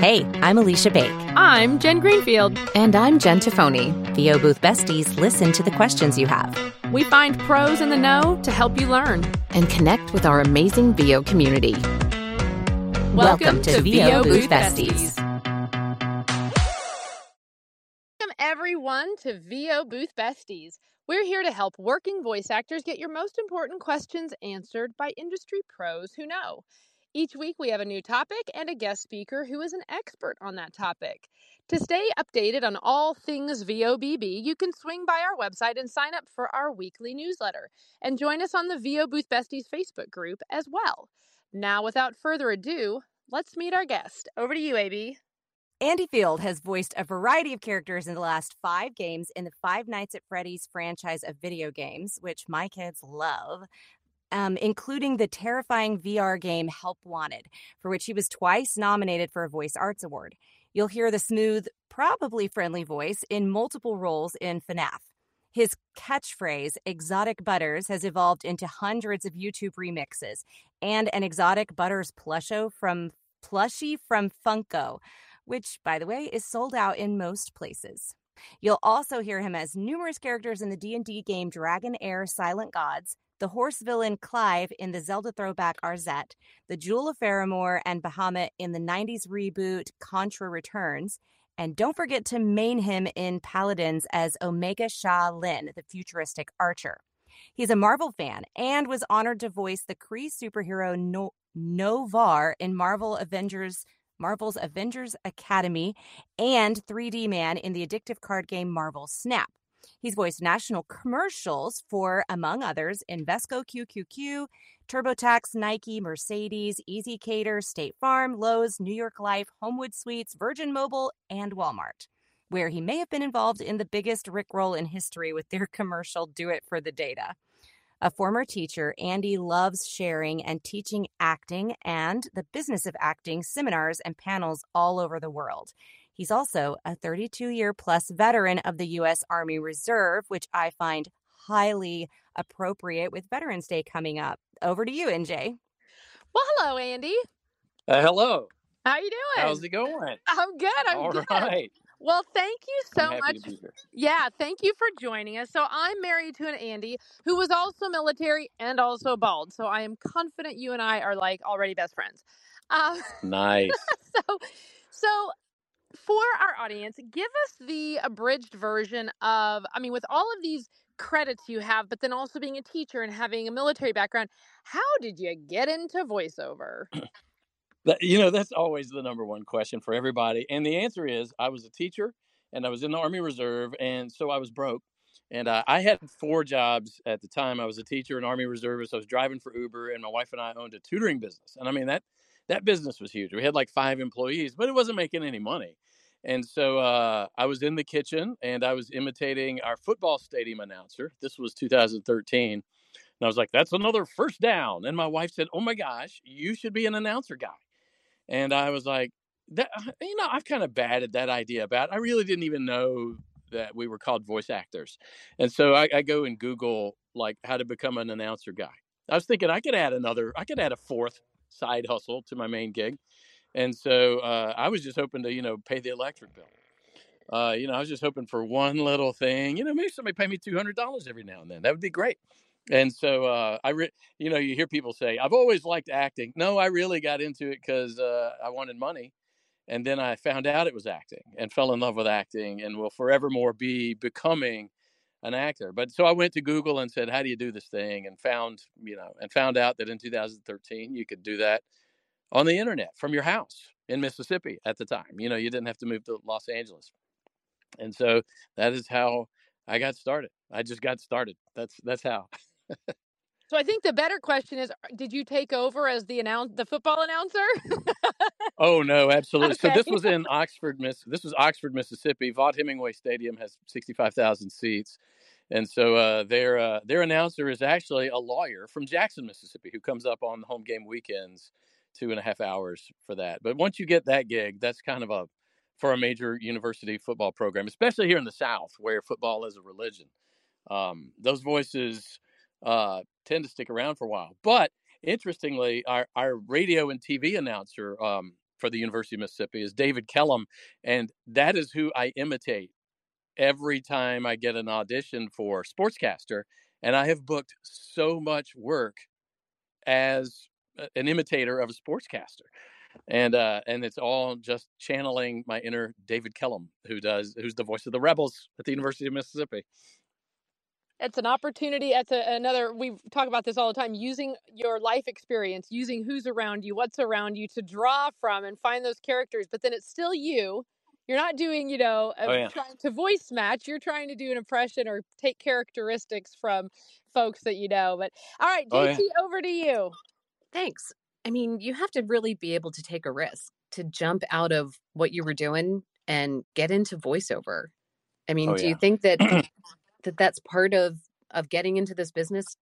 Hey, I'm Alicia Bake. I'm Jen Greenfield. And I'm Jen Tafoni. VO Booth Besties listen to the questions you have. We find pros in the know to help you learn and connect with our amazing VO community. Welcome, Welcome to, to VO, VO Booth, Booth Besties. Besties. Welcome, everyone, to VO Booth Besties. We're here to help working voice actors get your most important questions answered by industry pros who know. Each week, we have a new topic and a guest speaker who is an expert on that topic. To stay updated on all things VOBB, you can swing by our website and sign up for our weekly newsletter. And join us on the VO Booth Besties Facebook group as well. Now, without further ado, let's meet our guest. Over to you, AB. Andy Field has voiced a variety of characters in the last five games in the Five Nights at Freddy's franchise of video games, which my kids love um, including the terrifying VR game Help Wanted, for which he was twice nominated for a Voice Arts Award. You'll hear the smooth, probably friendly voice in multiple roles in FNAF. His catchphrase, Exotic Butters, has evolved into hundreds of YouTube remixes and an Exotic Butters plushie from plushie from Funko, which, by the way, is sold out in most places. You'll also hear him as numerous characters in the D&D game Dragonheir Silent Gods, the horse villain Clive in the Zelda throwback Arzette, the Jewel of Faramore and Bahamut in the 90s reboot Contra Returns, and don't forget to main him in Paladins as Omega Sha Lin, the futuristic archer. He's a Marvel fan and was honored to voice the Kree superhero no- Noh-Varr in Marvel Avengers Marvel's Avengers Academy and 3D Man in the addictive card game Marvel Snap. He's voiced national commercials for, among others, Invesco QQQ, TurboTax, Nike, Mercedes, ezCater, State Farm, Lowe's, New York Life, Homewood Suites, Virgin Mobile, and Walmart, where he may have been involved in the biggest Rickroll in history with their commercial Do It for the Data. A former teacher, Andy loves sharing and teaching acting and the business of acting seminars and panels all over the world. He's also a 32 year plus veteran of the U.S. Army Reserve, which I find highly appropriate with Veterans Day coming up. Over to you, NJ. Well, hello, Andy. Uh, hello. How you doing? How's it going? I'm good. I'm All good. right. Well, thank you so much. Yeah, thank you for joining us. So, I'm married to an Andy who was also military and also bald. So, I am confident you and I are like already best friends. Um, nice. so, so for our audience, give us the abridged version of, I mean, with all of these credits you have, but then also being a teacher and having a military background, how did you get into voiceover? you know, that's always the number one question for everybody. And the answer is I was a teacher and I was in the Army Reserve. And so I was broke. And uh, I had four jobs at the time. I was a teacher, an Army Reservist. I was driving for Uber, and my wife and I owned a tutoring business. And I mean, that that business was huge. We had like five employees, but it wasn't making any money. And so uh, I was in the kitchen and I was imitating our football stadium announcer. This was 2013. And I was like, that's another first down. And my wife said, oh my gosh, you should be an announcer guy. And I was like, that, uh, you know, I've kind of batted that idea about. I really didn't even know that we were called voice actors. And so I, I go and Google like how to become an announcer guy. I was thinking I could add another, I could add a fourth side hustle to my main gig. And so uh, I was just hoping to, you know, pay the electric bill. Uh, you know, I was just hoping for one little thing. You know, maybe somebody pay me two hundred dollars every now and then. That would be great. And so uh, I, re- you know, you hear people say, "I've always liked acting." No, I really got into it because uh, I wanted money, and then I found out it was acting and fell in love with acting, and will forevermore be becoming an actor. But so I went to Google and said, "How do you do this thing?" and found, you know, and found out that in 2013 you could do that on the internet from your house in Mississippi at the time. You know, you didn't have to move to Los Angeles. And so that is how I got started. I just got started. That's that's how. so I think the better question is did you take over as the announce the football announcer? oh no, absolutely. Okay. So this was in Oxford, Miss this was Oxford, Mississippi. Vaught Hemingway Stadium has 65,000 seats. And so uh, their uh, their announcer is actually a lawyer from Jackson, Mississippi, who comes up on home game weekends two and a half hours for that. But once you get that gig, that's kind of a for a major university football program, especially here in the South where football is a religion. Um, those voices uh, tend to stick around for a while. But interestingly, our, our radio and TV announcer, um, for the University of Mississippi is David Kellum, and that is who I imitate every time I get an audition for sportscaster. And I have booked so much work as an imitator of a sportscaster and uh and it's all just channeling my inner david kellum who does who's the voice of the rebels at the university of mississippi it's an opportunity it's a, another we talk about this all the time using your life experience using who's around you what's around you to draw from and find those characters but then it's still you you're not doing you know a, oh, yeah. trying to voice match you're trying to do an impression or take characteristics from folks that you know but all right jt oh, yeah. over to you thanks I mean, you have to really be able to take a risk to jump out of what you were doing and get into voiceover. I mean, oh, do yeah. you think that that that's part of of getting into this business?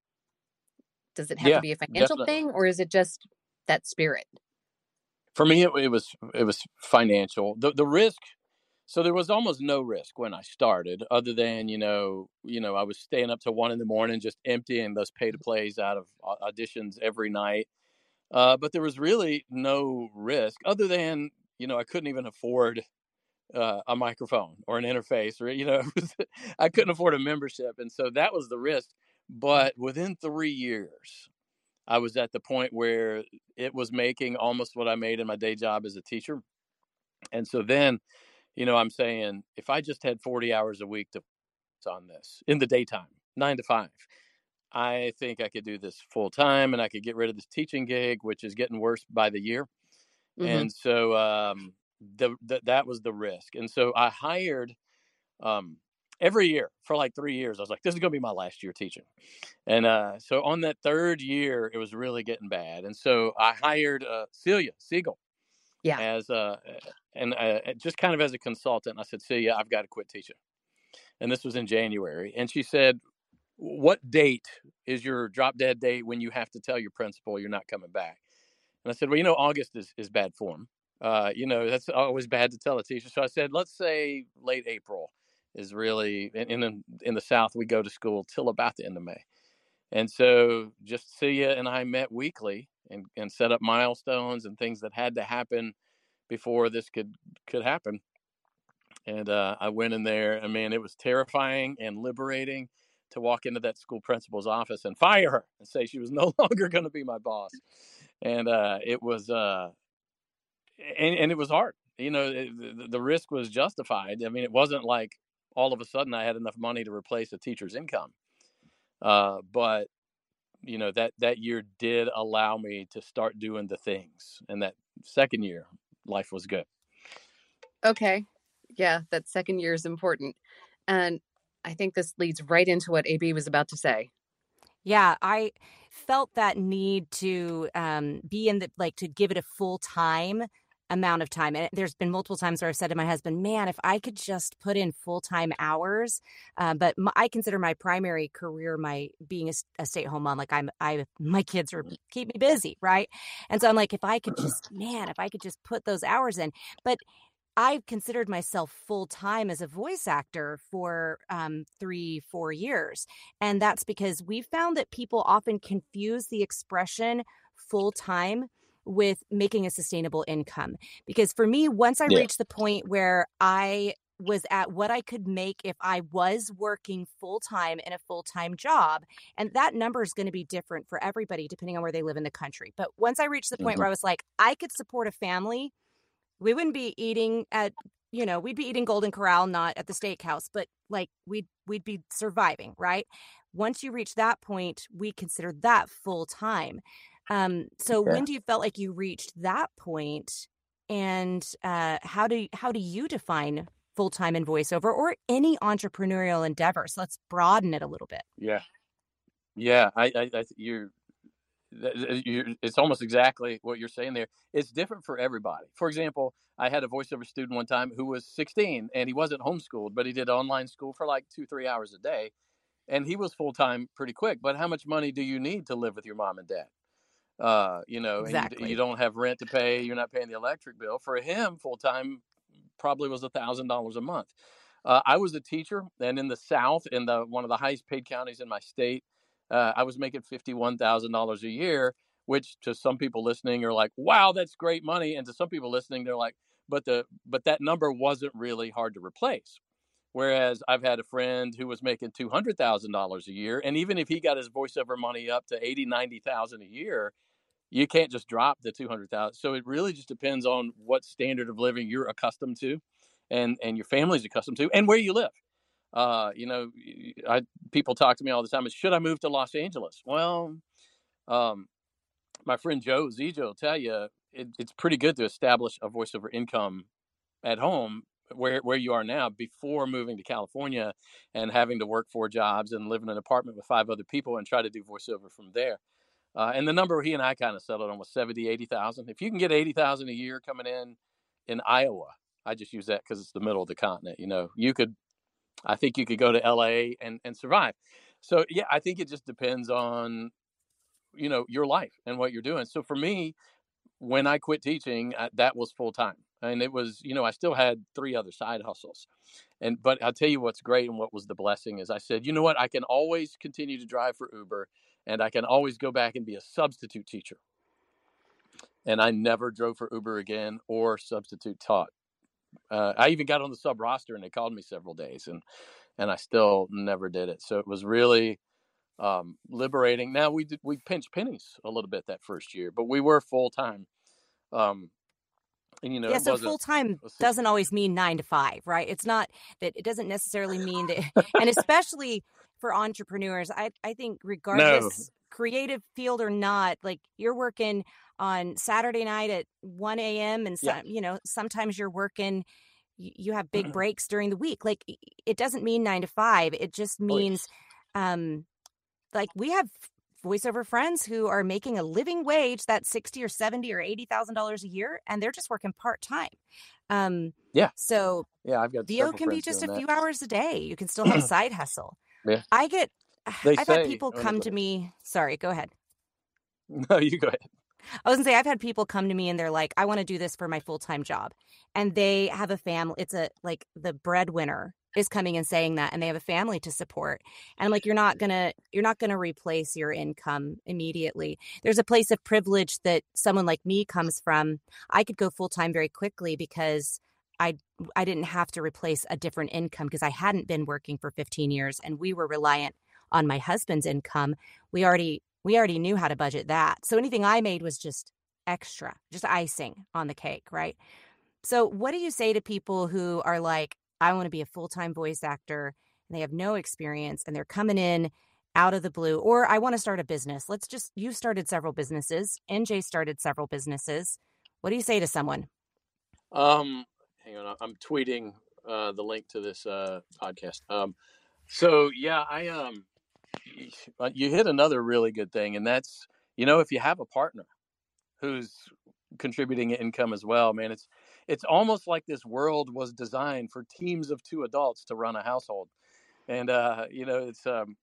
Does it have yeah, to be a financial definitely. thing, or is it just that spirit? For me, it, it was it was financial. The the risk so there was almost no risk when I started, other than you know, you know, I was staying up to one in the morning, just emptying those pay to plays out of auditions every night. Uh, but there was really no risk other than, you know, I couldn't even afford uh, a microphone or an interface or, you know, I couldn't afford a membership. And so that was the risk. But within three years, I was at the point where it was making almost what I made in my day job as a teacher. And so then, you know, I'm saying if I just had 40 hours a week to on this in the daytime, nine to five, I think I could do this full time and I could get rid of this teaching gig, which is getting worse by the year. Mm-hmm. And so um, the, the, that was the risk. And so I hired um, every year for like three years. I was like, this is going to be my last year teaching. And uh, so on that third year, it was really getting bad. And so I hired uh, Celia Siegel. Yeah. As a, and uh, just kind of as a consultant, I said, Celia, I've got to quit teaching. And this was in January. And she said, what date is your drop dead date when you have to tell your principal you're not coming back? And I said, well, you know, August is, is bad form. Uh, you know, that's always bad to tell a teacher. So I said, let's say late April is really in, in, in the South, we go to school till about the end of May. And so just Celia and I met weekly and, and set up milestones and things that had to happen before this could, could happen. And uh, I went in there. and man, it was terrifying and liberating to walk into that school principal's office and fire her and say she was no longer going to be my boss. And uh, it was, uh, and, and it was hard. You know, it, the, the risk was justified. I mean, it wasn't like all of a sudden I had enough money to replace a teacher's income. Uh, but you know that that year did allow me to start doing the things, and that second year, life was good. Okay, yeah, that second year is important. And I think this leads right into what AB was about to say. Yeah, I felt that need to um, be in the like to give it a full time amount of time. And there's been multiple times where I've said to my husband, "Man, if I could just put in full time hours," uh, but my, I consider my primary career my being a, a stay at home mom. Like I'm, I my kids are keep me busy, right? And so I'm like, if I could just, man, if I could just put those hours in, but I've considered myself full time as a voice actor for um, three, four years. And that's because we found that people often confuse the expression full time with making a sustainable income. Because for me, once I yeah. reached the point where I was at what I could make if I was working full time in a full time job. And that number is going to be different for everybody depending on where they live in the country. But once I reached the point mm-hmm. where I was like, I could support a family we wouldn't be eating at you know we'd be eating golden corral not at the steakhouse but like we'd we'd be surviving right once you reach that point we consider that full time um so when do you felt like you reached that point and uh how do how do you define full time in voiceover or any entrepreneurial endeavor so let's broaden it a little bit yeah yeah i i, I you're it's almost exactly what you're saying there. It's different for everybody. For example, I had a voiceover student one time who was 16 and he wasn't homeschooled, but he did online school for like two, three hours a day. And he was full time pretty quick. But how much money do you need to live with your mom and dad? Uh, you know, exactly. you, you, don't have rent to pay, you're not paying the electric bill. For him, full time probably was a thousand dollars a month. Uh, I was a teacher, and in the South, in the one of the highest paid counties in my state, uh, I was making fifty-one thousand dollars a year which to some people listening are like, wow, that's great money. And to some people listening, they're like, but the but that number wasn't really hard to replace. Whereas I've had a friend who was making two hundred thousand dollars a year, and even if he got his voiceover money up to eighty, ninety thousand a year, you can't just drop the two hundred thousand. So it really just depends on what standard of living you're accustomed to, and and your family's accustomed to, and where you live. Uh, you know, I people talk to me all the time. Is should I move to Los Angeles? Well, um, my friend Joe Zieja will tell you it, it's pretty good to establish a voiceover income at home where where you are now before moving to California and having to work four jobs and live in an apartment with five other people and try to do voiceover from there. Uh, and the number he and I kind of settled on was 70, 80,000. If you can get 80,000 a year coming in in Iowa, I just use that because it's the middle of the continent. You know, you could, I think you could go to LA and, and survive. So yeah, I think it just depends on you know your life and what you're doing so for me when i quit teaching I, that was full time and it was you know i still had three other side hustles and but i'll tell you what's great and what was the blessing is i said you know what i can always continue to drive for uber and i can always go back and be a substitute teacher and i never drove for uber again or substitute taught uh, i even got on the sub roster and they called me several days and and i still never did it so it was really um, liberating. Now we did, we pinched pennies a little bit that first year, but we were full time. Um, and you know, yeah. So full time doesn't always mean nine to five, right? It's not that it doesn't necessarily mean that, and especially for entrepreneurs, I I think regardless no. creative field or not, like you're working on Saturday night at one a.m. and some, yeah. you know sometimes you're working you have big breaks during the week like it doesn't mean 9 to 5 it just means um like we have voiceover friends who are making a living wage that's 60 or 70 or 80 thousand dollars a year and they're just working part-time um yeah so yeah i've got vo can be just a few hours a day you can still have a side hustle yeah. I get they i've had people come to me sorry go ahead. No you go ahead. I was gonna say I've had people come to me and they're like, I want to do this for my full time job, and they have a family. It's a like the breadwinner is coming and saying that and they have a family to support and I'm like you're not gonna you're not gonna replace your income immediately. There's a place of privilege that someone like me comes from. I could go full-time very quickly because i i didn't have to replace a different income because i hadn't been working for 15 years and we were reliant on my husband's income we already we already knew how to budget that so anything i made was just extra just icing on the cake right so what do you say to people who are like I want to be a full time voice actor and they have no experience and they're coming in out of the blue, or I want to start a business. Let's just, you started several businesses. NJ started several businesses. What do you say to someone? Um, hang on, I'm tweeting uh, the link to this uh, podcast. Um, so yeah, I um, you hit another really good thing, and that's you know if you have a partner who's contributing income as well, man, it's it's almost like this world was designed for teams of two adults to run a household and uh, you know it's um,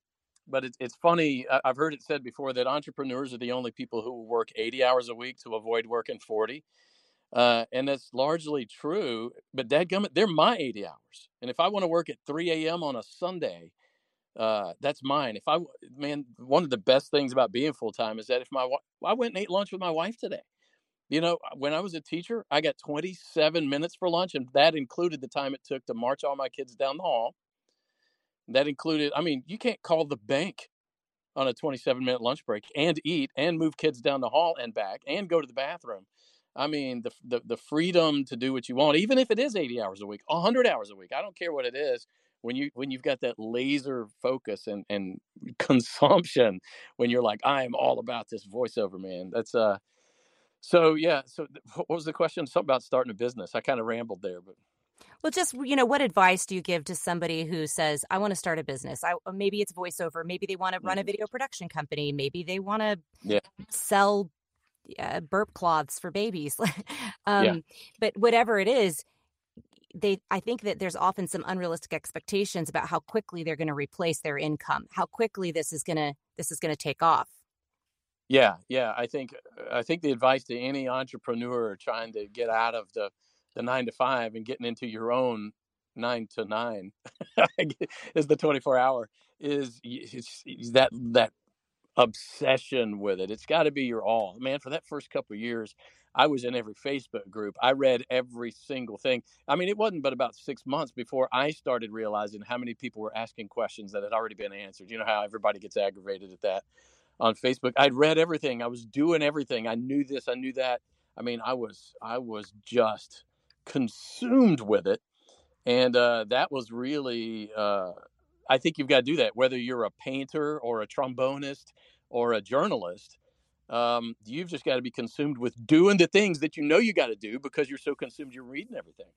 but it's, it's funny i've heard it said before that entrepreneurs are the only people who work 80 hours a week to avoid working 40 uh, and that's largely true but dadgummit, they're my 80 hours and if i want to work at 3 a.m on a sunday uh, that's mine if i man one of the best things about being full-time is that if my i went and ate lunch with my wife today you know, when I was a teacher, I got 27 minutes for lunch, and that included the time it took to march all my kids down the hall. That included, I mean, you can't call the bank on a 27 minute lunch break and eat and move kids down the hall and back and go to the bathroom. I mean, the, the, the freedom to do what you want, even if it is 80 hours a week, 100 hours a week, I don't care what it is. When you when you've got that laser focus and and consumption, when you're like, I am all about this voiceover, man. That's uh so yeah, so what was the question? Something about starting a business. I kind of rambled there, but well, just you know, what advice do you give to somebody who says, "I want to start a business"? I uh, maybe it's voiceover, maybe they want to run a mm-hmm. video production company, maybe they want to yeah. sell uh, burp cloths for babies. um, yeah. But whatever it is, they I think that there's often some unrealistic expectations about how quickly they're going to replace their income, how quickly this is going to this is going to take off. Yeah, yeah. I think I think the advice to any entrepreneur trying to get out of the the nine to five and getting into your own nine to nine is the twenty four hour is, is that that obsession with it. It's got to be your all. Man, for that first couple years, I was in every Facebook group. I read every single thing. I mean, it wasn't but about six months before I started realizing how many people were asking questions that had already been answered. You know how everybody gets aggravated at that on Facebook. I'd read everything. I was doing everything. I knew this. I knew that. I mean, I was I was just consumed with it, and uh, that was really. Uh, I think you've got to do that, whether you're a painter or a trombonist or a journalist um, you've just got to be consumed with doing the things that you know you got to do because you're so consumed you're reading everything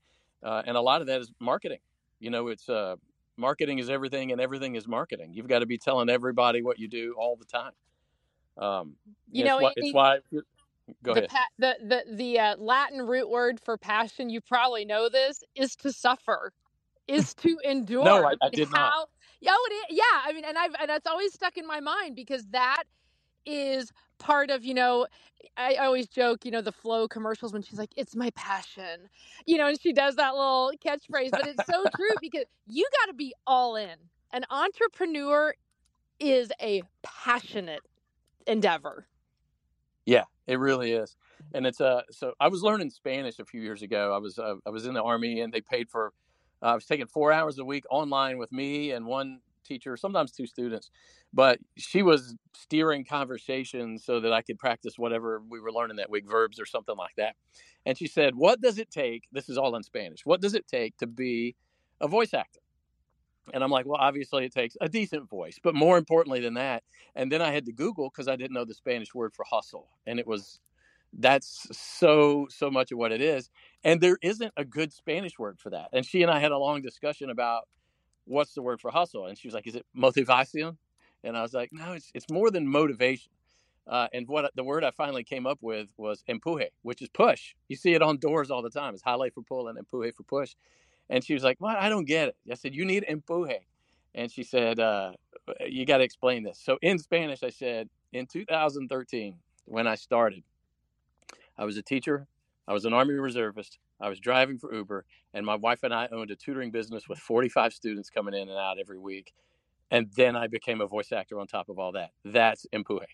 uh, and a lot of that is marketing you know it's uh, marketing is everything and everything is marketing you've got to be telling everybody what you do all the time um, you know it's why, it's why go the, ahead. pa- the the the uh, latin root word for passion you probably know this is to suffer is to endure no i, I did How, not yeah, it is. yeah. I mean, and I've and that's always stuck in my mind because that is part of you know I always joke, you know, the Flo commercials when she's like, "It's my passion," you know, and she does that little catchphrase. But it's so true because you got to be all in. An entrepreneur is a passionate endeavor. Yeah, it really is, and it's uh. So I was learning Spanish a few years ago. I was uh, I was in the army, and they paid for. Uh, I was taking four hours a week online with me and one teacher, sometimes two students, but she was steering conversations so that I could practice whatever we were learning that week, verbs or something like that. And she said, What does it take? This is all in Spanish. What does it take to be a voice actor? And I'm like, well, obviously it takes a decent voice, but more importantly than that. And then I had to Google because I didn't know the Spanish word for hustle. And it was, that's so, so much of what it is. And there isn't a good Spanish word for that. And she and I had a long discussion about what's the word for hustle? And she was like, is it motivación? And I was like, no, it's, it's more than motivation. Uh, and what the word I finally came up with was empuje, which is push. You see it on doors all the time. It's jale for pull and empuje for push. And she was like, "What? I don't get it." I said, "You need empuje," and she said, uh, "You got to explain this." So in Spanish, I said, "In 2013, when I started, I was a teacher. I was an Army reservist. I was driving for Uber, and my wife and I owned a tutoring business with 45 students coming in and out every week. And then I became a voice actor on top of all that. That's empuje.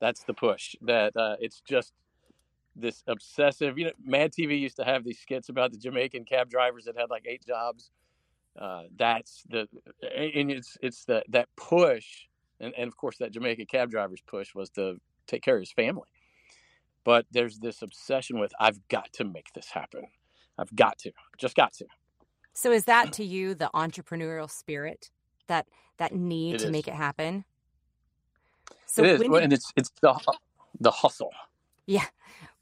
That's the push. That uh, it's just this obsessive. You know, Mad TV used to have these skits about the Jamaican cab drivers that had like eight jobs. Uh, that's the and it's it's the that push, and, and of course that Jamaican cab driver's push was to take care of his family. But there's this obsession with I've got to make this happen. I've got to, just got to. So is that to you the entrepreneurial spirit that that need It to is. make it happen? So it is, when did, and it's it's the the hustle. yeah,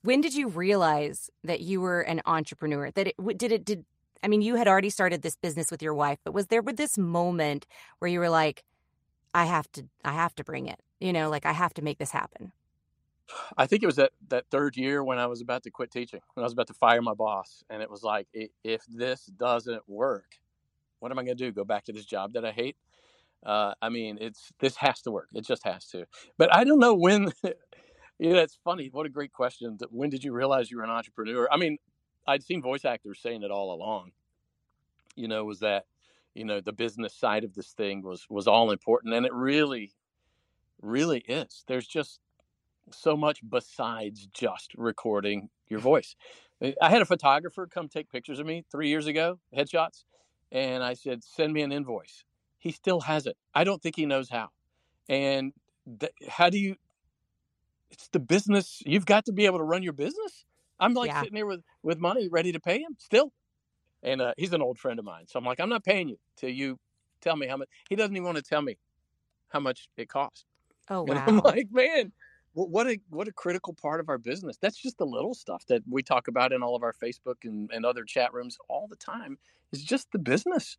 when did you realize that you were an entrepreneur? That it did it did I mean you had already started this business with your wife, but was there with this moment where you were like, I have to I have to bring it, you know, like I have to make this happen. I think it was that that third year when I was about to quit teaching, when I was about to fire my boss, and it was like, if this doesn't work, what am I going to do? Go back to this job that I hate? Uh, I mean, it's this has to work. It just has to. But I don't know when. you know, it's funny. What a great question. When did you realize you were an entrepreneur? I mean, I'd seen voice actors saying it all along. You know, was that you know the business side of this thing was was all important, and it really, really is. There's just so much besides just recording your voice. I had a photographer come take pictures of me three years ago, headshots, and I said, "Send me an invoice." He still has it. I don't think he knows how. And th- how do you? It's the business. You've got to be able to run your business. I'm like Yeah. sitting here with with money ready to pay him still, and uh, he's an old friend of mine. So I'm like, I'm not paying you till you tell me how much. He doesn't even want to tell me how much it costs. Oh And I'm like, man, what a what a critical part of our business. That's just the little stuff that we talk about in all of our Facebook and, and other chat rooms all the time. Is just the business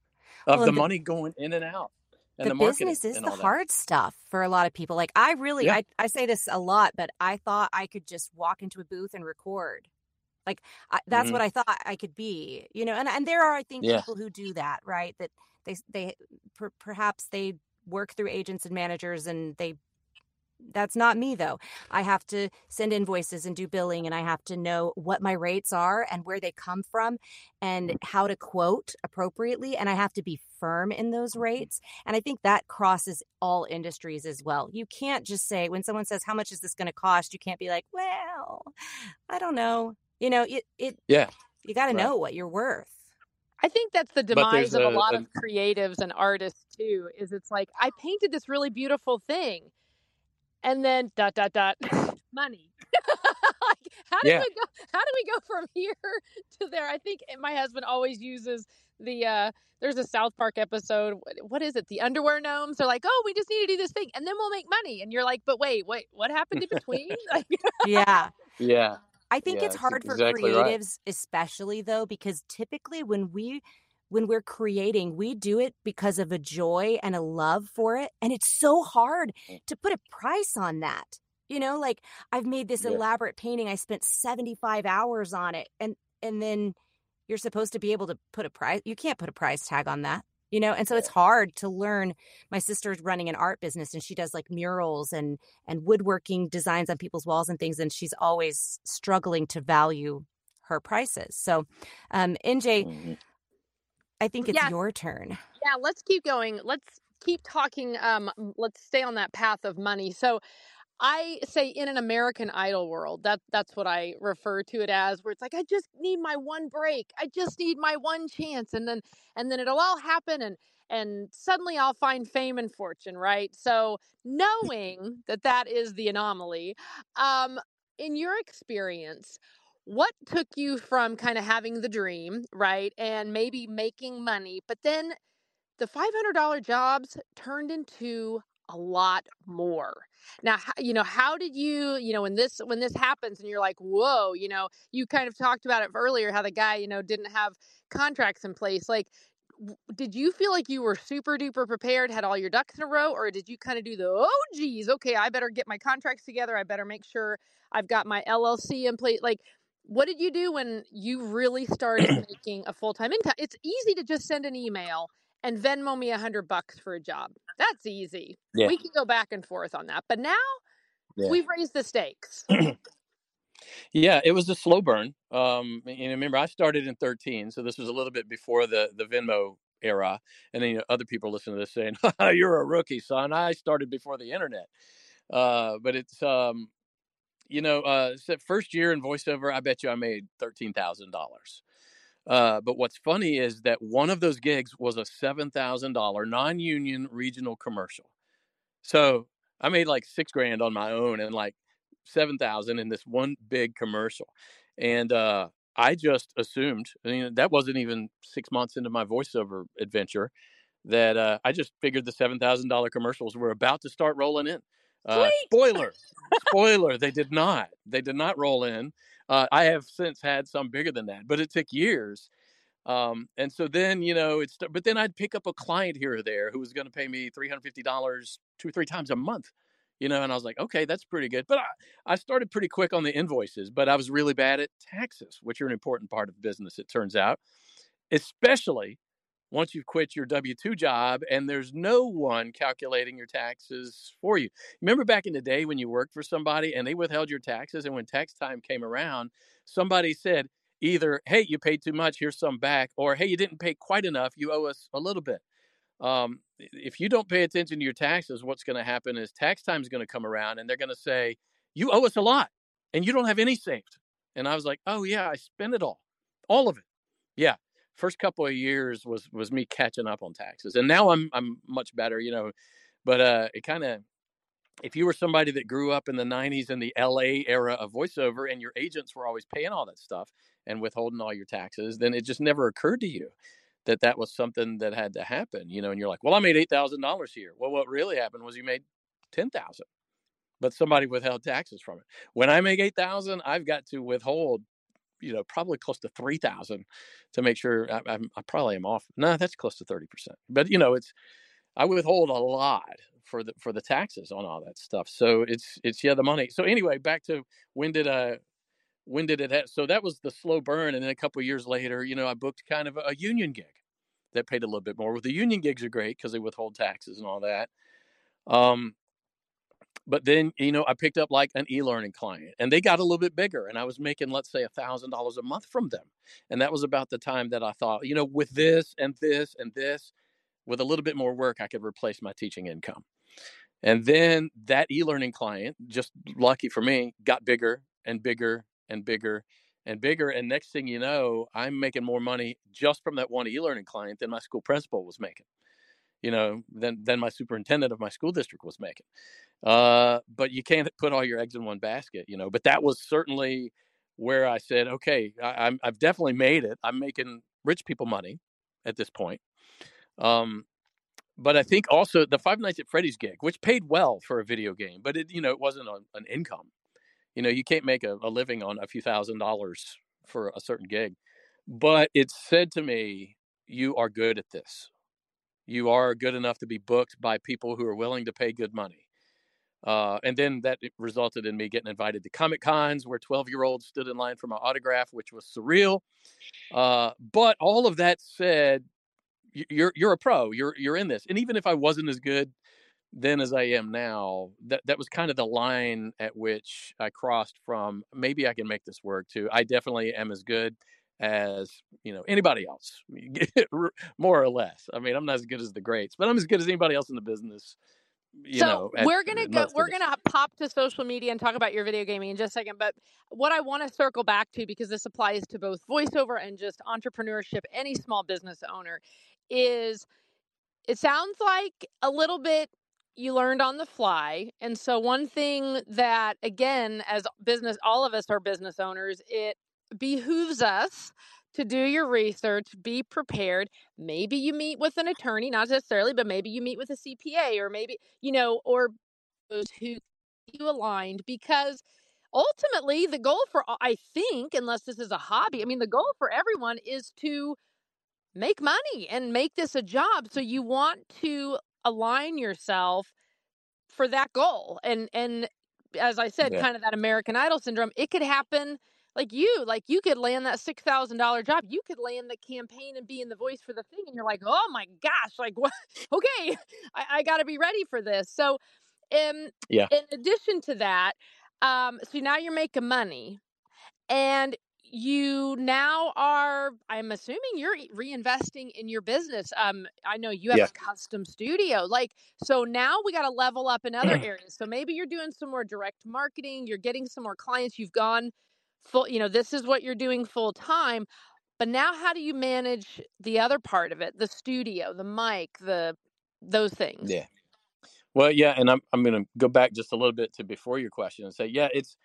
of Well, the the- money going in and out and the the, business is the that. hard stuff for a lot of people. Like I really, Yeah. I, I say this a lot, but I thought I could just walk into a booth and record. Like I, that's Mhm. what I thought I could be, you know. And and there are, I think, Yeah. people who do that, right? That they they per, perhaps they work through agents and managers, and they that's not me though. I have to send invoices and do billing and I have to know what my rates are and where they come from and how to quote appropriately and I have to be firm in those rates. And I think that crosses all industries as well. You can't just say when someone says how much is this going to cost, you can't be like, "Well, I don't know." You know, it it Yeah. You got to right. know what you're worth. I think that's the demise of a, a lot a, of creatives and artists too. Is it's like I painted this really beautiful thing, and then dot dot dot money. like, how do yeah. we go? How do we go from here to there? I think my husband always uses the. uh There's a South Park episode. What is it? The underwear gnomes. They're like, oh, we just need to do this thing, and then we'll make money. And you're like, but wait, wait, what happened in between? yeah, yeah. I think yeah, it's hard for exactly creatives, right. especially though, because typically when we when we're creating, we do it because of a joy and a love for it. And it's so hard mm. to put a price on that. You know, like I've made this yeah. elaborate painting. I spent 75 hours on it. And and then you're supposed to be able to put a price. You can't put a price tag on that you know and so it's hard to learn my sister's running an art business and she does like murals and and woodworking designs on people's walls and things and she's always struggling to value her prices so um nj mm-hmm. I think it's yeah. your turn. Yeah let's keep going. Let's keep talking um let's stay on that path of money. So I say in an American Idol world, that that's what I refer to it as, where it's like I just need my one break, I just need my one chance, and then and then it'll all happen, and and suddenly I'll find fame and fortune, right? So knowing that that is the anomaly, um, in your experience, what took you from kind of having the dream, right, and maybe making money, but then the $500 jobs turned into a lot more. Now, you know, how did you, you know, when this when this happens and you're like, whoa, you know, you kind of talked about it earlier, how the guy, you know, didn't have contracts in place. Like, did you feel like you were super duper prepared, had all your ducks in a row, or did you kind of do the oh geez, okay, I better get my contracts together, I better make sure I've got my LLC in place, like. What did you do when you really started making a full time income? It's easy to just send an email and Venmo me a hundred bucks for a job. That's easy. Yeah. We can go back and forth on that. But now yeah. we've raised the stakes. yeah, it was a slow burn. Um, and remember, I started in 13, so this was a little bit before the the Venmo era. And then you know, other people listen to this saying, "You're a rookie, son. I started before the internet." Uh, but it's um, you know, uh, first year in voiceover, I bet you I made thirteen thousand dollars. Uh, but what's funny is that one of those gigs was a $7,000 non union regional commercial. So I made like six grand on my own and like 7,000 in this one big commercial. And uh, I just assumed, I mean, that wasn't even six months into my voiceover adventure, that uh, I just figured the $7,000 commercials were about to start rolling in. Uh, spoiler, spoiler, they did not. They did not roll in. Uh, I have since had some bigger than that, but it took years. Um, and so then, you know, it's, but then I'd pick up a client here or there who was going to pay me $350 two or three times a month, you know, and I was like, okay, that's pretty good. But I, I started pretty quick on the invoices, but I was really bad at taxes, which are an important part of business, it turns out, especially once you've quit your W 2 job and there's no one calculating your taxes for you. Remember back in the day when you worked for somebody and they withheld your taxes, and when tax time came around, somebody said, either, hey, you paid too much, here's some back, or hey, you didn't pay quite enough, you owe us a little bit. Um, if you don't pay attention to your taxes, what's going to happen is tax time is going to come around and they're going to say, you owe us a lot and you don't have any saved. And I was like, oh, yeah, I spent it all, all of it. Yeah first couple of years was was me catching up on taxes and now i'm i'm much better you know but uh it kind of if you were somebody that grew up in the 90s in the LA era of voiceover and your agents were always paying all that stuff and withholding all your taxes then it just never occurred to you that that was something that had to happen you know and you're like well I made $8,000 here. Well what really happened was you made 10,000 but somebody withheld taxes from it. When I make 8,000 I've got to withhold you know probably close to 3000 to make sure I, I'm, I probably am off no that's close to 30% but you know it's i withhold a lot for the for the taxes on all that stuff. So it's it's yeah the money so anyway back to when did I when did it have, so that was the slow burn and then a couple years later you know i booked kind of a union gig that paid a little bit more. Well the union gigs are great because they withhold taxes and all that. Um but then you know i picked up like an e-learning client and they got a little bit bigger and i was making let's say a thousand dollars a month from them and that was about the time that i thought you know with this and this and this with a little bit more work i could replace my teaching income. And then that e-learning client just lucky for me got bigger and bigger and bigger and bigger and next thing you know i'm making more money just from that one e-learning client than my school principal was making you know than than my superintendent of my school district was making uh, but you can't put all your eggs in one basket, you know. But that was certainly where I said, okay, I, am I've definitely made it. I'm making rich people money at this point. Um, but I think also the Five Nights at Freddy's gig, which paid well for a video game, but it you know it wasn't a, an income. You know, you can't make a, a living on a few thousand dollars for a certain gig. But it said to me, you are good at this. You are good enough to be booked by people who are willing to pay good money uh, and then that resulted in me getting invited to Comic Cons where 12 year olds stood in line for my autograph, which was surreal. Uh, but all of that said, you're you're a pro. You're you're in this. And even if I wasn't as good then as I am now, that that was kind of the line at which I crossed from maybe I can make this work to I definitely am as good as you know anybody else, more or less. I mean, I'm not as good as the greats, but I'm as good as anybody else in the business you so know, we're gonna uh, go we're gonna pop to social media and talk about your video gaming in just a second but what i want to circle back to because this applies to both voiceover and just entrepreneurship any small business owner is it sounds like a little bit you learned on the fly and so one thing that again as business all of us are business owners it behooves us to do your research, be prepared. Maybe you meet with an attorney, not necessarily, but maybe you meet with a CPA or maybe, you know, or those who you aligned because ultimately the goal for uh, I think unless this is a hobby, I mean the goal for everyone is to make money and make this a job. So you want to align yourself for that goal. And and as I said, yeah. kind of that American Idol syndrome, it could happen like you, like you could land that six thousand dollar job. You could land the campaign and be in the voice for the thing, and you're like, oh my gosh, like what? Okay, I, I got to be ready for this. So, um, yeah. In addition to that, um, so now you're making money, and you now are i'm assuming you're reinvesting in your business um i know you have yeah. a custom studio like so now we got to level up in other areas so maybe you're doing some more direct marketing you're getting some more clients you've gone full you know this is what you're doing full time but now how do you manage the other part of it the studio the mic the those things? Yeah. Well yeah and i'm, I'm going to go back just a little bit to before your question and say yeah it's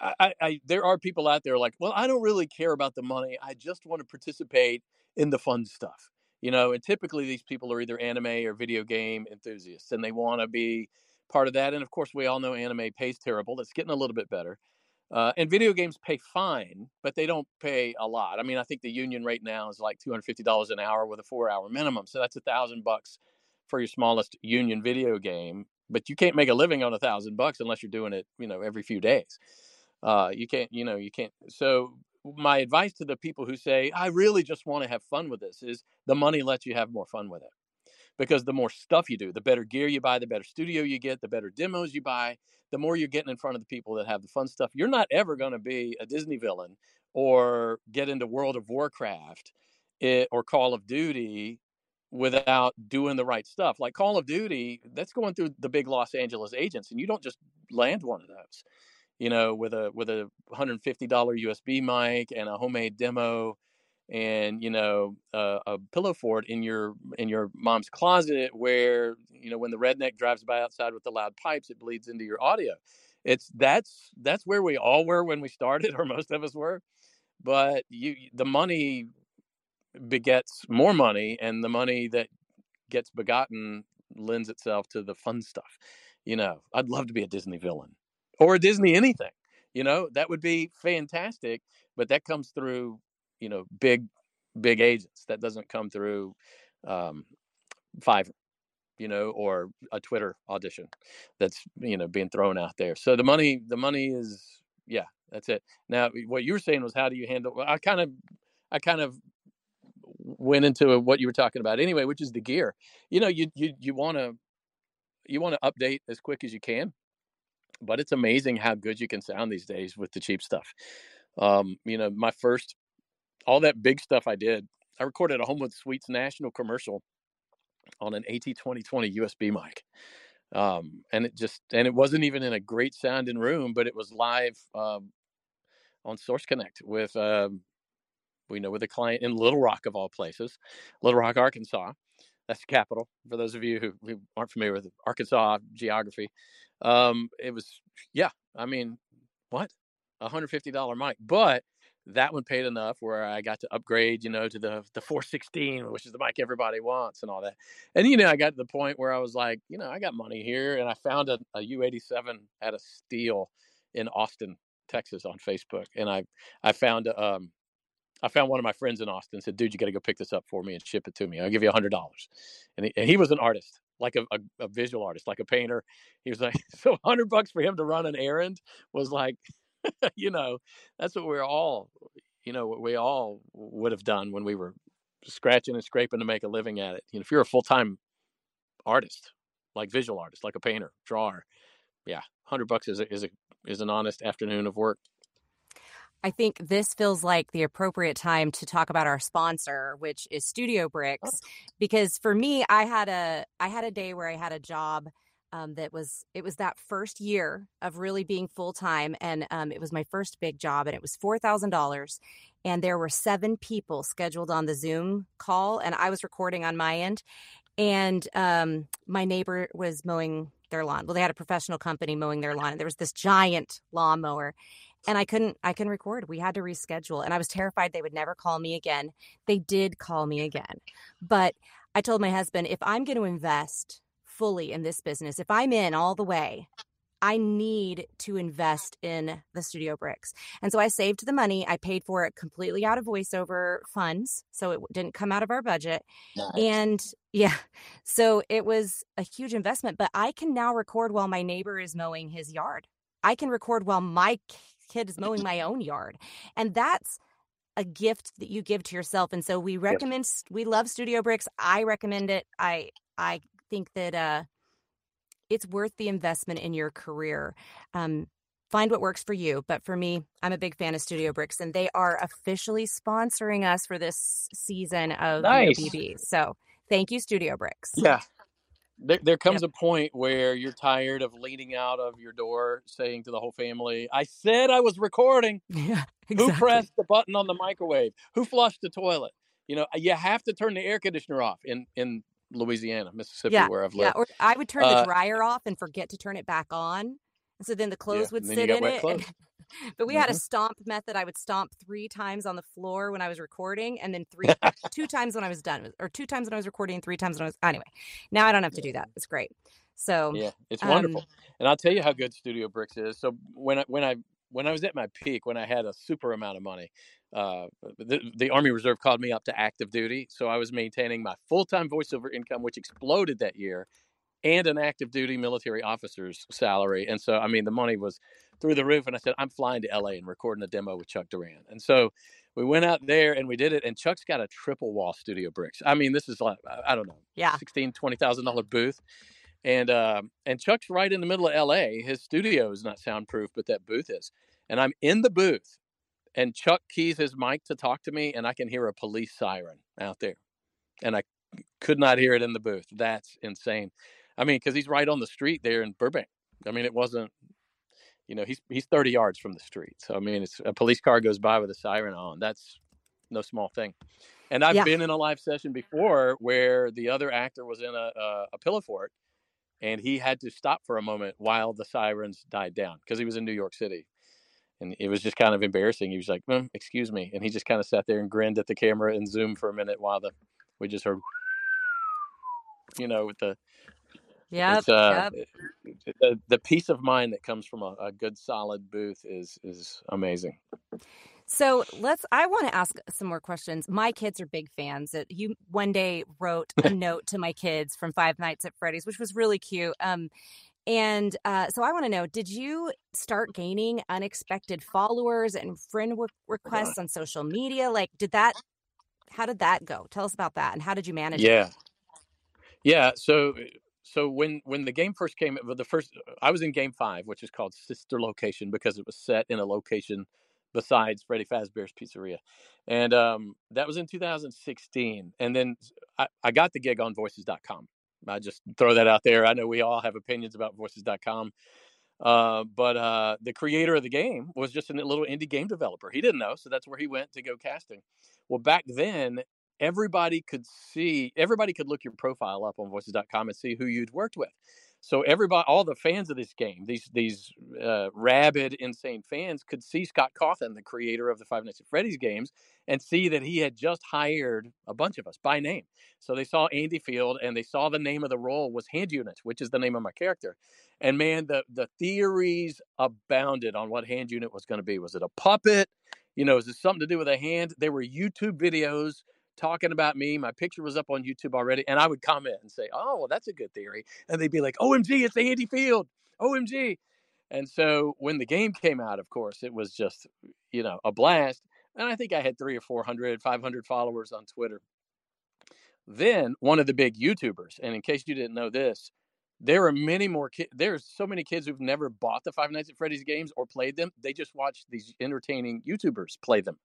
I, I there are people out there like well i don't really care about the money i just want to participate in the fun stuff. You know and typically these people are either anime or video game enthusiasts and they want to be part of that and of course we all know anime pays terrible it's getting a little bit better uh, and video games pay fine, but they don't pay a lot. I mean, I think the union rate now is like two hundred fifty dollars an hour with a four-hour minimum, so that's a thousand bucks for your smallest union video game. But you can't make a living on a thousand bucks unless you're doing it, you know, every few days. Uh, you can't, you know, you can't. So my advice to the people who say I really just want to have fun with this is the money lets you have more fun with it because the more stuff you do, the better gear you buy, the better studio you get, the better demos you buy, the more you're getting in front of the people that have the fun stuff. You're not ever going to be a Disney villain or get into World of Warcraft it, eh, or Call of Duty without doing the right stuff. Like Call of Duty, that's going through the big Los Angeles agents, and you don't just land one of those. You know, with a with a $150 USB mic and a homemade demo and you know uh, a pillow fort in your in your mom's closet where you know when the redneck drives by outside with the loud pipes it bleeds into your audio. It's that's that's where we all were when we started or most of us were but you the money begets more money and the money that gets begotten lends itself to the fun stuff you know? I'd love to be a disney villain or a disney anything you know? That would be fantastic but that comes through you know big big agents that doesn't come through um, Fiverr, you know, or a Twitter audition that's you know being thrown out there. So the money, the money is yeah, that's it. Now, what you were saying was how do you handle? I kind of, I kind of went into what you were talking about anyway, which is the gear. You know, you you you want to you want to update as quick as you can. but it's amazing how good you can sound these days with the cheap stuff. Um, you know, my first, all that big stuff I did, I recorded a Homewood Suites national commercial on an AT 2020 USB mic. Um, and it just, and it wasn't even in a great sounding room, but it was live um, on Source Connect with, um, we know, with a client in Little Rock of all places, Little Rock, Arkansas. That's the capital. For those of you who, who aren't familiar with Arkansas geography, um, it was, yeah, I mean, what? A $150 mic. But that one paid enough where I got to upgrade, you know, to the the 416, which is the mic everybody wants and all that. And you know, I got to the point where I was like, you know, I got money here, and I found a a U87 at a steal in Austin, Texas, on Facebook, and I I found um I found one of my friends in Austin said, dude, you got to go pick this up for me and ship it to me. I'll give you a hundred dollars. And, he was an artist like a, a, a, visual artist, like a painter. He was like, so hundred bucks for him to run an errand was like, you know, that's what we're all, you know, what we all would have done when we were scratching and scraping to make a living at it. You know, if you're a full time artist, like visual artist, like a painter, drawer, yeah, hundred bucks is a, is a is an honest afternoon of work. I think this feels like the appropriate time to talk about our sponsor, which is Studio oh. Bricks, oh. because for me, I had a I had a day where I had a job um, that was it was that first year of really being full time, and um, it was my first big job, and it was four thousand dollars, and there were seven people scheduled on the Zoom call, and I was recording on my end, and um, my neighbor was mowing their lawn. Well, they had a professional company mowing their lawn, and there was this giant lawnmower and I couldn't I couldn't record. We had to reschedule and I was terrified they would never call me again. They did call me again. But I told my husband if I'm going to invest fully in this business, if I'm in all the way, I need to invest in the studio bricks. And so I saved the money. I paid for it completely out of voiceover funds. So it didn't come out of our budget. Nice. And yeah, so it was a huge investment, but I can now record while my neighbor is mowing his yard. I can record while my kid is mowing my own yard. And that's a gift that you give to yourself. And so we recommend yep. we love Studio Bricks. I recommend it. I I think that uh it's worth the investment in your career. Um find what works for you. But for me, I'm a big fan of Studio Bricks, and they are officially sponsoring us for this season of nice. BB. So thank you, Studio Bricks. Yeah, there, there comes yep. a point where you're tired of leaning out of your door saying to the whole family, I said I was recording. Yeah, exactly. Who pressed the button on the microwave? Who flushed the toilet? You know, you have to turn the air conditioner off in, in Louisiana, Mississippi, yeah, where I've lived. Yeah, or I would turn uh, the dryer off and forget to turn it back on. So then the clothes yeah, would sit in it. And, but we mm-hmm. had a mm-hmm. stomp method. I would stomp three times on the floor when I was recording, and then three, two times when I was done, or two times when I was recording, three times when I was. Anyway, now I don't have to do that. It's great. So yeah, it's wonderful. Um, and I'll tell you how good Studio Bricks is. So when I, when I when I was at my peak, when I had a super amount of money, uh, the, the Army Reserve called me up to active duty. So I was maintaining my full time voiceover income, which exploded that year, and an active duty military officer's salary. And so, I mean, the money was through the roof. And I said, I'm flying to LA and recording a demo with Chuck Duran. And so we went out there and we did it. And Chuck's got a triple wall studio bricks. I mean, this is like, I don't know, yeah, $16,000, $20,000 booth. And, uh, and Chuck's right in the middle of LA. His studio is not soundproof, but that booth is. And I'm in the booth and Chuck keys his mic to talk to me and I can hear a police siren out there. And I could not hear it in the booth. That's insane. I mean, because he's right on the street there in Burbank. I mean, it wasn't, you know, he's he's 30 yards from the street. So I mean, it's a police car goes by with a siren on. That's no small thing. And I've yeah. been in a live session before where the other actor was in a, a, a pillow fort, and he had to stop for a moment while the sirens died down because he was in New York City. And it was just kind of embarrassing. He was like, mm, "Excuse me," and he just kind of sat there and grinned at the camera and zoomed for a minute while the we just heard, you know, with the yeah, uh, yep. the, the peace of mind that comes from a, a good solid booth is is amazing. So let's. I want to ask some more questions. My kids are big fans. That you one day wrote a note to my kids from Five Nights at Freddy's, which was really cute. Um, and uh, so I want to know: Did you start gaining unexpected followers and friend w- requests on social media? Like, did that? How did that go? Tell us about that, and how did you manage? Yeah, it? yeah. So so when when the game first came, the first I was in game five, which is called Sister Location because it was set in a location besides Freddy Fazbear's Pizzeria, and um, that was in 2016. And then I, I got the gig on Voices.com. I just throw that out there. I know we all have opinions about Voices.com. Uh, but uh, the creator of the game was just a little indie game developer. He didn't know, so that's where he went to go casting. Well, back then, everybody could see, everybody could look your profile up on voices.com and see who you'd worked with. So everybody, all the fans of this game, these these uh, rabid, insane fans, could see Scott Cawthon, the creator of the Five Nights at Freddy's games, and see that he had just hired a bunch of us by name. So they saw Andy Field, and they saw the name of the role was Hand Unit, which is the name of my character. And man, the the theories abounded on what Hand Unit was going to be. Was it a puppet? You know, is it something to do with a hand? There were YouTube videos talking about me. My picture was up on YouTube already, and I would comment and say, "Oh, well, that's a good theory," and they'd be like, "OMG, it's the Andy Field! OMG!" And so when the game came out, of course, it was just you know a blast. And I think I had three or 400, 500 followers on Twitter. Then one of the big YouTubers, and in case you didn't know this, there are many more kids. There's so many kids who've never bought the Five Nights at Freddy's games or played them. They just watch these entertaining YouTubers play them.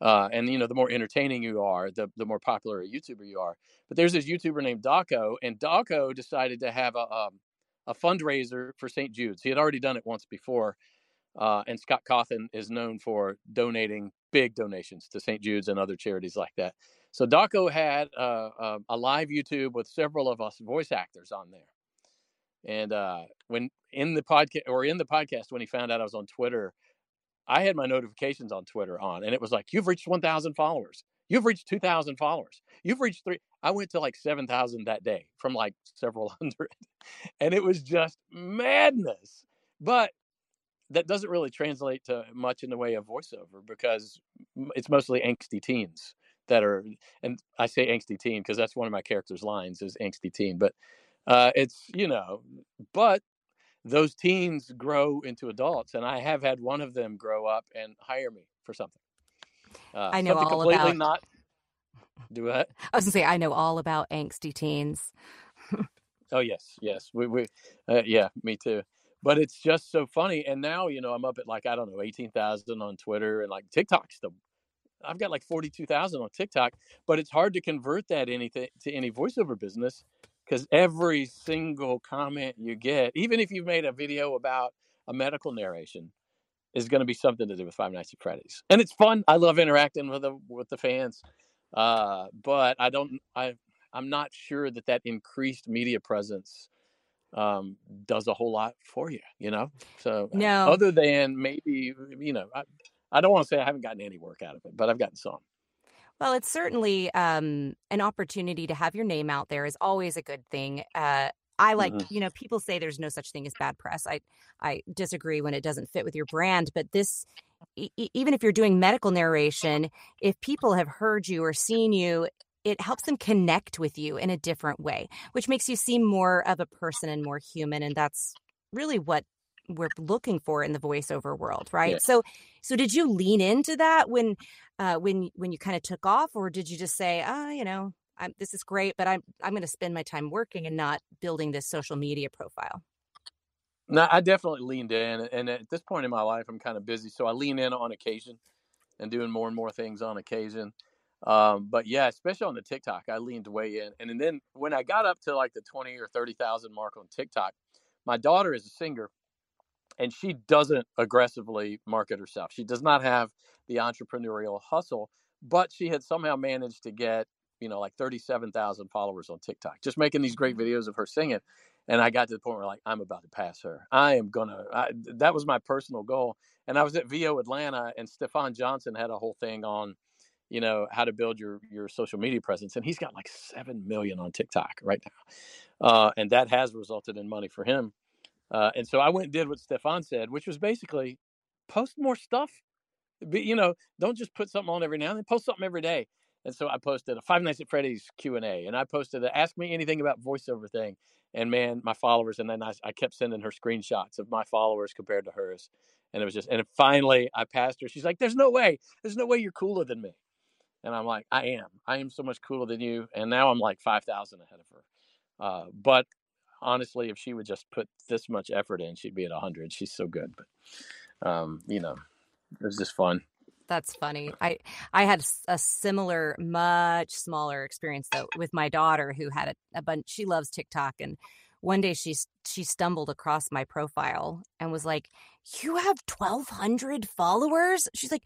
Uh, and you know, the more entertaining you are, the the more popular a YouTuber you are. But there's this YouTuber named Dawko, and Dawko decided to have a um, a fundraiser for St. Jude's. He had already done it once before, uh, and Scott Cawthon is known for donating big donations to St. Jude's and other charities like that. So Dawko had uh, uh, a live YouTube with several of us voice actors on there. And uh, when in the podcast or in the podcast, when he found out I was on Twitter, I had my notifications on Twitter on, and it was like, "You've reached 1,000 followers. You've reached 2,000 followers. You've reached three. I went to like 7,000 that day from like several hundred, and it was just madness. But that doesn't really translate to much in the way of voiceover because it's mostly angsty teens that are, and I say angsty teen because that's one of my characters' lines is angsty teen. But uh, it's you know, but those teens grow into adults, and I have had one of them grow up and hire me for something. Uh, I know all about. Not do what? I was gonna say I know all about angsty teens. oh yes, yes, we we uh, yeah, me too. But it's just so funny, and now you know I'm up at like I don't know eighteen thousand on Twitter, and like TikTok's the I've got like forty two thousand on TikTok, but it's hard to convert that anything to any voiceover business because every single comment you get, even if you've made a video about a medical narration, is going to be something to do with Five Nights at Freddy's, and it's fun. I love interacting with the with the fans, uh, but I don't. I I'm not sure that that increased media presence um, does a whole lot for you. You know, so uh, no. Other than maybe you know, I, I don't want to say I haven't gotten any work out of it, but I've gotten some. Well, it's certainly um, an opportunity to have your name out there is always a good thing. Uh, I like, mm-hmm. you know, people say there's no such thing as bad press. I I disagree when it doesn't fit with your brand, but this e- even if you're doing medical narration, if people have heard you or seen you, it helps them connect with you in a different way, which makes you seem more of a person and more human and that's really what we're looking for in the voiceover world, right? Yeah. So so did you lean into that when uh when when you kind of took off or did you just say, "Ah, oh, you know, I'm, this is great, but I'm I'm going to spend my time working and not building this social media profile?" No, I definitely leaned in and at this point in my life I'm kind of busy, so I lean in on occasion and doing more and more things on occasion. Um, but yeah, especially on the TikTok, I leaned way in. And, and then when I got up to like the 20 or 30,000 mark on TikTok, my daughter is a singer and she doesn't aggressively market herself. She does not have the entrepreneurial hustle, but she had somehow managed to get, you know, like 37,000 followers on TikTok, just making these great mm-hmm. videos of her singing. And I got to the point where like, I'm about to pass her. I am going to, that was my personal goal. And I was at VO Atlanta and Stefan Johnson had a whole thing on, you know, how to build your, your social media presence. And he's got like 7 million on TikTok right now. Uh, and that has resulted in money for him uh, and so I went and did what Stefan said, which was basically post more stuff. Be, you know, don't just put something on every now and then. Post something every day. And so I posted a Five Nights at Freddy's Q and A, and I posted a Ask Me Anything About Voiceover thing. And man, my followers, and then I, I kept sending her screenshots of my followers compared to hers, and it was just. And finally, I passed her. She's like, "There's no way. There's no way you're cooler than me." And I'm like, "I am. I am so much cooler than you." And now I'm like five thousand ahead of her. Uh, but honestly, if she would just put this much effort in, she'd be at 100. She's so good. But, um, you know, it was just fun. That's funny. I I had a similar, much smaller experience though with my daughter who had a, a bunch. She loves TikTok, and one day she she stumbled across my profile and was like, "You have twelve hundred followers." She's like,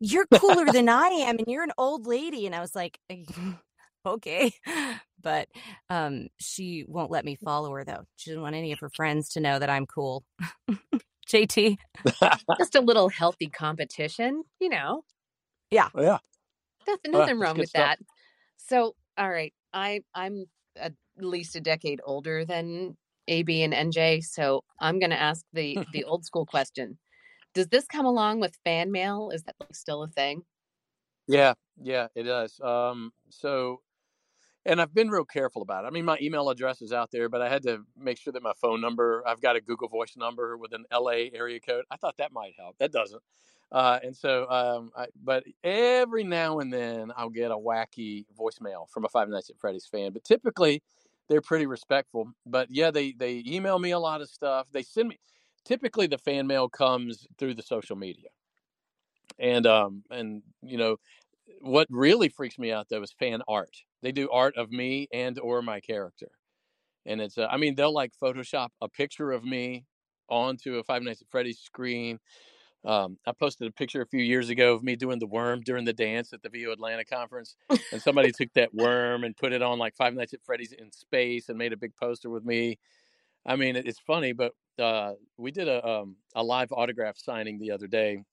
"You're cooler than I am, and you're an old lady." And I was like, "Okay," but um, she won't let me follow her though. She doesn't want any of her friends to know that I'm cool. JT. Just a little healthy competition, you know. Yeah. Oh, yeah. Nothing, nothing wrong with stuff. that. So, all right, I I'm at least a decade older than AB and NJ, so I'm going to ask the the old school question. Does this come along with fan mail? Is that still a thing? Yeah, yeah, it does. Um, so and I've been real careful about it. I mean, my email address is out there, but I had to make sure that my phone number, I've got a Google Voice number with an LA area code. I thought that might help. That doesn't. Uh, and so, um, I, but every now and then I'll get a wacky voicemail from a Five Nights at Freddy's fan. But typically, they're pretty respectful. But yeah, they they email me a lot of stuff. They send me. Typically, the fan mail comes through the social media, and um and you know what really freaks me out though is fan art. They do art of me and or my character, and it's uh, I mean they'll like Photoshop a picture of me onto a Five Nights at Freddy's screen. Um, I posted a picture a few years ago of me doing the worm during the dance at the VO Atlanta conference, and somebody took that worm and put it on like Five Nights at Freddy's in space and made a big poster with me. I mean, it's funny, but uh, we did a um, a live autograph signing the other day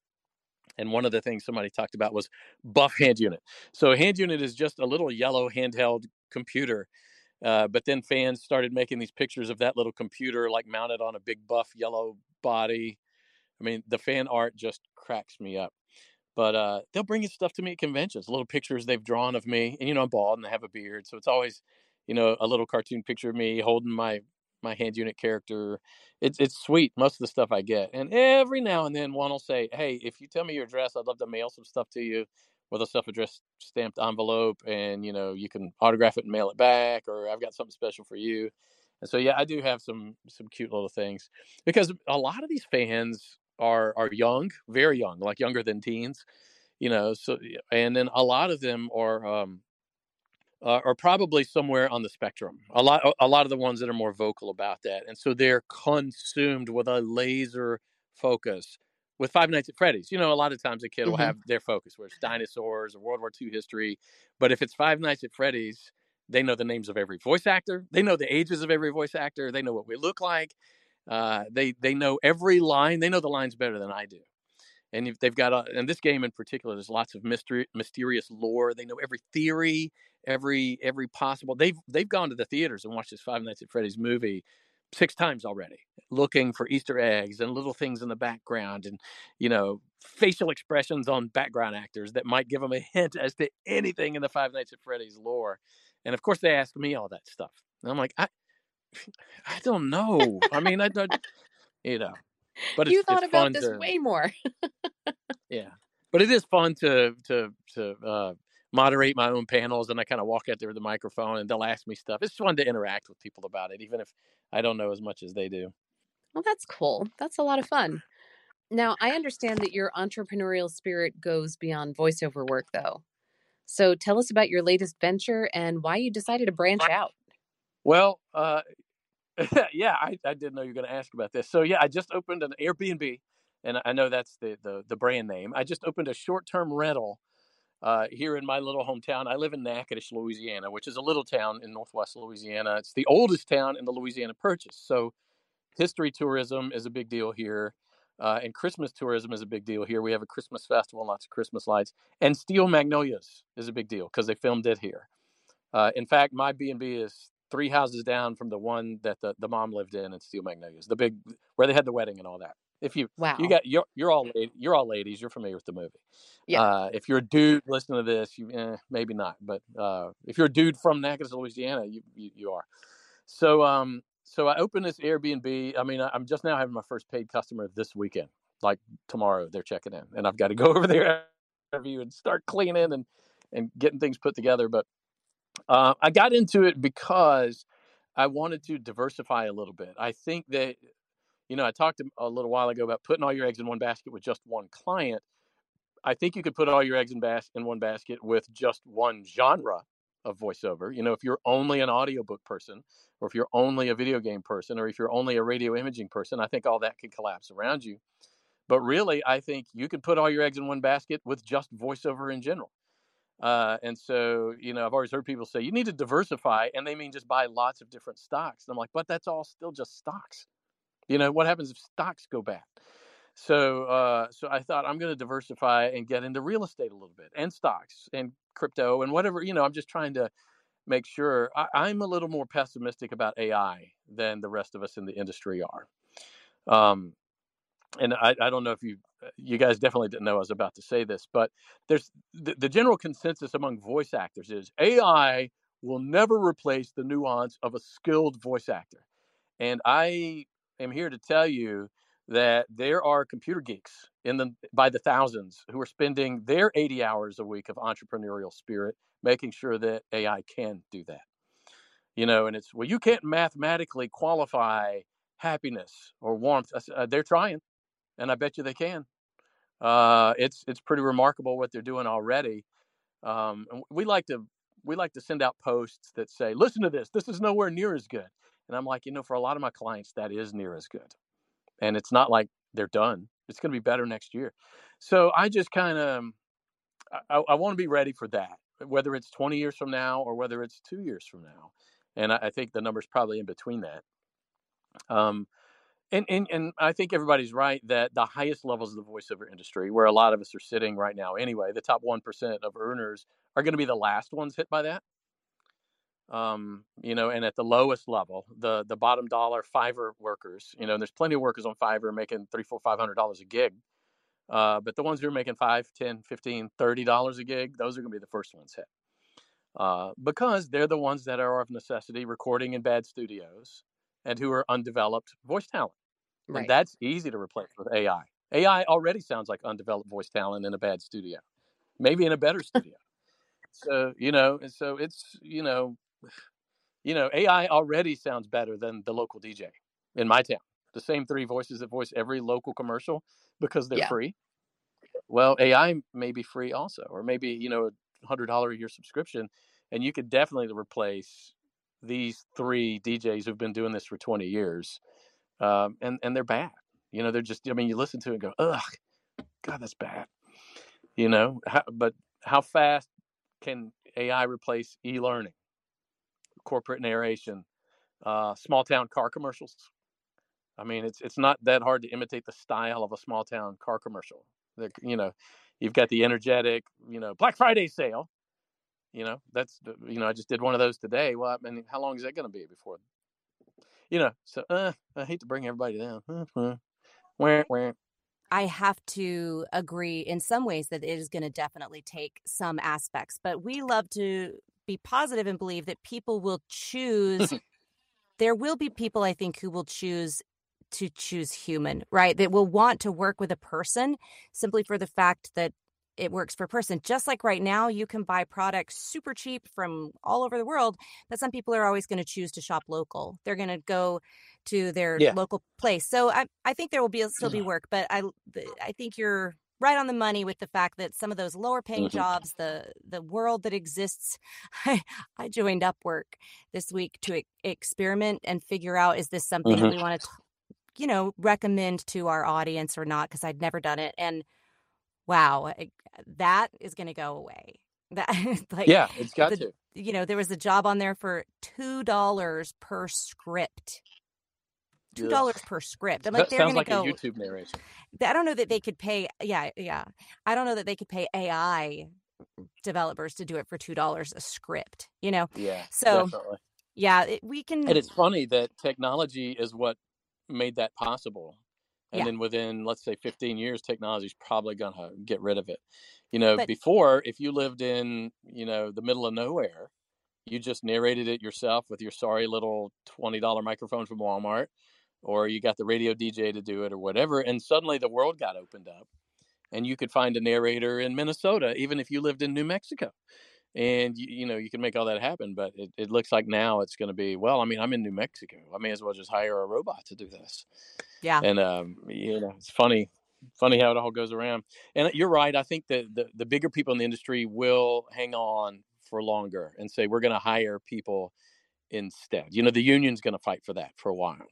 and one of the things somebody talked about was buff hand unit. So a hand unit is just a little yellow handheld computer. Uh, but then fans started making these pictures of that little computer like mounted on a big buff yellow body. I mean, the fan art just cracks me up. But uh, they'll bring you stuff to me at conventions, little pictures they've drawn of me. And, you know, I'm bald and I have a beard. So it's always, you know, a little cartoon picture of me holding my my hand unit character. It's it's sweet. Most of the stuff I get, and every now and then one will say, "Hey, if you tell me your address, I'd love to mail some stuff to you." with a self-addressed stamped envelope and you know you can autograph it and mail it back or i've got something special for you and so yeah i do have some some cute little things because a lot of these fans are are young very young like younger than teens you know so and then a lot of them are um uh, are probably somewhere on the spectrum. A lot, a lot of the ones that are more vocal about that, and so they're consumed with a laser focus. With Five Nights at Freddy's, you know, a lot of times a kid mm-hmm. will have their focus where it's dinosaurs or World War II history, but if it's Five Nights at Freddy's, they know the names of every voice actor. They know the ages of every voice actor. They know what we look like. Uh, they they know every line. They know the lines better than I do and they've got a, in this game in particular there's lots of mystery mysterious lore they know every theory every every possible they've they've gone to the theaters and watched this five nights at freddy's movie six times already looking for easter eggs and little things in the background and you know facial expressions on background actors that might give them a hint as to anything in the five nights at freddy's lore and of course they ask me all that stuff and i'm like i i don't know. I mean i don't you know but you thought about this to, way more. yeah, but it is fun to to to uh, moderate my own panels, and I kind of walk out there with the microphone, and they'll ask me stuff. It's fun to interact with people about it, even if I don't know as much as they do. Well, that's cool. That's a lot of fun. Now, I understand that your entrepreneurial spirit goes beyond voiceover work, though. So tell us about your latest venture and why you decided to branch out. Well, uh, yeah, I, I didn't know you were going to ask about this. So yeah, I just opened an Airbnb, and I know that's the the, the brand name. I just opened a short term rental uh, here in my little hometown. I live in Natchitoches, Louisiana, which is a little town in northwest Louisiana. It's the oldest town in the Louisiana Purchase. So history tourism is a big deal here. Uh, and Christmas tourism is a big deal here. We have a Christmas festival, lots of Christmas lights, and Steel Magnolias is a big deal because they filmed it here. Uh, in fact, my B and B is three houses down from the one that the, the mom lived in in Steel Magnolias, the big where they had the wedding and all that. If you wow, you got you're you're all you're all ladies, you're familiar with the movie. Yeah. Uh, if you're a dude listening to this, you eh, maybe not, but uh, if you're a dude from Natchitoches, Louisiana, you, you you are. So um so I opened this Airbnb. I mean, I'm just now having my first paid customer this weekend. Like tomorrow, they're checking in, and I've got to go over there interview and start cleaning and and getting things put together. But uh, I got into it because I wanted to diversify a little bit. I think that, you know, I talked a little while ago about putting all your eggs in one basket with just one client. I think you could put all your eggs in, bas- in one basket with just one genre of voiceover. You know, if you're only an audiobook person, or if you're only a video game person, or if you're only a radio imaging person, I think all that could collapse around you. But really, I think you could put all your eggs in one basket with just voiceover in general. Uh, and so, you know, I've always heard people say you need to diversify, and they mean just buy lots of different stocks. And I'm like, but that's all still just stocks. You know, what happens if stocks go bad? So, uh, so I thought I'm going to diversify and get into real estate a little bit, and stocks, and crypto, and whatever. You know, I'm just trying to make sure I, I'm a little more pessimistic about AI than the rest of us in the industry are. Um, and I, I don't know if you uh, you guys definitely didn't know I was about to say this, but there's the, the general consensus among voice actors is AI will never replace the nuance of a skilled voice actor. And I am here to tell you that there are computer geeks in the by the thousands who are spending their 80 hours a week of entrepreneurial spirit making sure that AI can do that. You know, and it's well you can't mathematically qualify happiness or warmth. Uh, they're trying and I bet you they can. Uh, it's it's pretty remarkable what they're doing already. Um, we like to we like to send out posts that say, "Listen to this. This is nowhere near as good." And I'm like, you know, for a lot of my clients, that is near as good. And it's not like they're done. It's going to be better next year. So I just kind of I, I want to be ready for that, whether it's 20 years from now or whether it's two years from now. And I, I think the number's probably in between that. Um, and, and and I think everybody's right that the highest levels of the voiceover industry, where a lot of us are sitting right now anyway, the top one percent of earners are going to be the last ones hit by that. Um, you know, and at the lowest level, the the bottom dollar Fiverr workers, you know, there's plenty of workers on Fiverr making three, four, five hundred dollars a gig. Uh, but the ones who are making five, ten, fifteen, thirty dollars a gig, those are going to be the first ones hit. Uh, because they're the ones that are of necessity recording in bad studios and who are undeveloped voice talent. Right. And that's easy to replace with AI. AI already sounds like undeveloped voice talent in a bad studio, maybe in a better studio. so you know, and so it's you know, you know, AI already sounds better than the local DJ in my town. The same three voices that voice every local commercial because they're yeah. free. Well, AI may be free also, or maybe you know, a hundred dollar a year subscription, and you could definitely replace these three DJs who've been doing this for 20 years, um, and and they're bad. You know, they're just. I mean, you listen to it and go, ugh, God, that's bad. You know, how, but how fast can AI replace e-learning, corporate narration, uh, small town car commercials? I mean, it's it's not that hard to imitate the style of a small town car commercial. They're, you know, you've got the energetic, you know, Black Friday sale, you know, that's you know, I just did one of those today. Well, I mean, how long is that going to be before? You know, so uh, I hate to bring everybody down. where, where. I have to agree in some ways that it is going to definitely take some aspects, but we love to be positive and believe that people will choose. there will be people, I think, who will choose to choose human, right? That will want to work with a person simply for the fact that it works per person. Just like right now, you can buy products super cheap from all over the world, but some people are always going to choose to shop local. They're going to go to their yeah. local place. So I, I think there will be still be work, but I, I think you're right on the money with the fact that some of those lower paying mm-hmm. jobs, the the world that exists. I, I joined Upwork this week to e- experiment and figure out is this something mm-hmm. that we want to, you know, recommend to our audience or not? Because I'd never done it and wow, uh, uh, that is going to go away. That like yeah, it's got the, to. You know, there was a job on there for two dollars per script. Two dollars per script. I'm like, that sounds like go, a YouTube narration. I don't know that they could pay. Yeah, yeah. I don't know that they could pay AI developers to do it for two dollars a script. You know. Yeah. So. Definitely. Yeah, it, we can. And it's funny that technology is what made that possible and yeah. then within let's say 15 years technology is probably going to get rid of it you know but, before if you lived in you know the middle of nowhere you just narrated it yourself with your sorry little $20 microphone from walmart or you got the radio dj to do it or whatever and suddenly the world got opened up and you could find a narrator in minnesota even if you lived in new mexico and you, you know you can make all that happen but it, it looks like now it's going to be well i mean i'm in new mexico. I may as well just hire a robot to do this. Yeah. And um you know it's funny funny how it all goes around. And you're right i think that the, the bigger people in the industry will hang on for longer and say we're going to hire people instead. You know the union's going to fight for that for a while.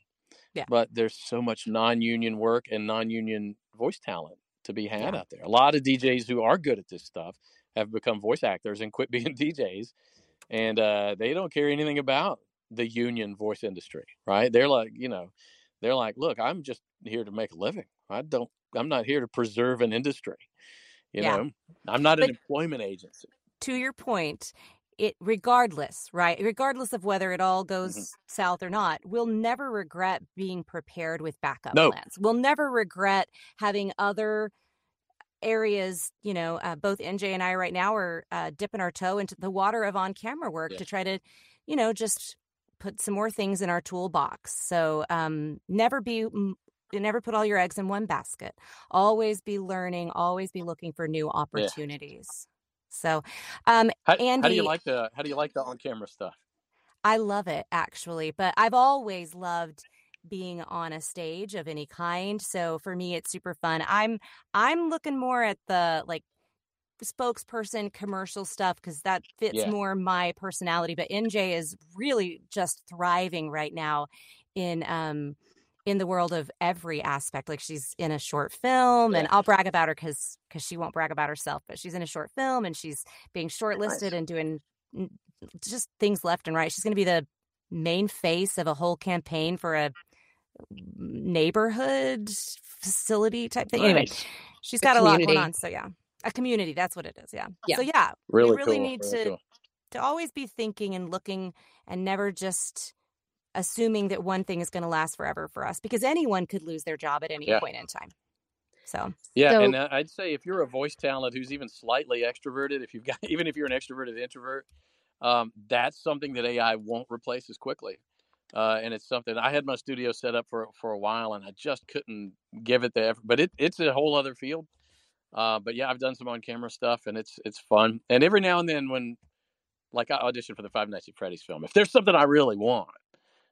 Yeah. but there's so much non-union work and non-union voice talent to be had yeah. out there. A lot of djs who are good at this stuff have become voice actors and quit being DJs, and uh, they don't care anything about the union voice industry, right? They're like, you know, they're like, look, I'm just here to make a living. I don't, I'm not here to preserve an industry. You yeah. know, I'm not but an employment agency. To your point, it regardless, right? Regardless of whether it all goes mm-hmm. south or not, we'll never regret being prepared with backup no. plans. We'll never regret having other areas, you know, uh, both NJ and I right now are uh, dipping our toe into the water of on camera work yeah. to try to, you know, just put some more things in our toolbox. So um, never be never put all your eggs in one basket. Always be learning. Always be looking for new opportunities. Yeah. So, um, how, Andy, how do you like the how do you like the on camera stuff? I love it actually, but I've always loved being on a stage of any kind. So for me it's super fun. I'm I'm looking more at the like spokesperson commercial stuff because that fits yeah. more my personality. But NJ is really just thriving right now in um in the world of every aspect. Like she's in a short film, yeah. and I'll brag about her because because she won't brag about herself, but she's in a short film and she's being shortlisted nice. and doing just things left and right. She's going to be the main face of a whole campaign for a neighborhood facility type thing. Nice. Anyway, she's got a, a lot going on. So yeah, a community. That's what it is. Yeah. yeah. So yeah, really, we really cool. need really to cool. to always be thinking and looking and never just assuming that one thing is going to last forever for us because anyone could lose their job at any yeah. point in time. So yeah, so, and uh, I'd say if you're a voice talent who's even slightly extroverted, if you've got even if you're an extroverted introvert, um, that's something that AI won't replace as quickly uh, and it's something I had my studio set up for for a while, and I just couldn't give it the effort. But it, it's a whole other field. Uh, but yeah, I've done some on camera stuff, and it's it's fun. And every now and then, when like I audition for the Five Nights at Freddy's film, if there's something I really want,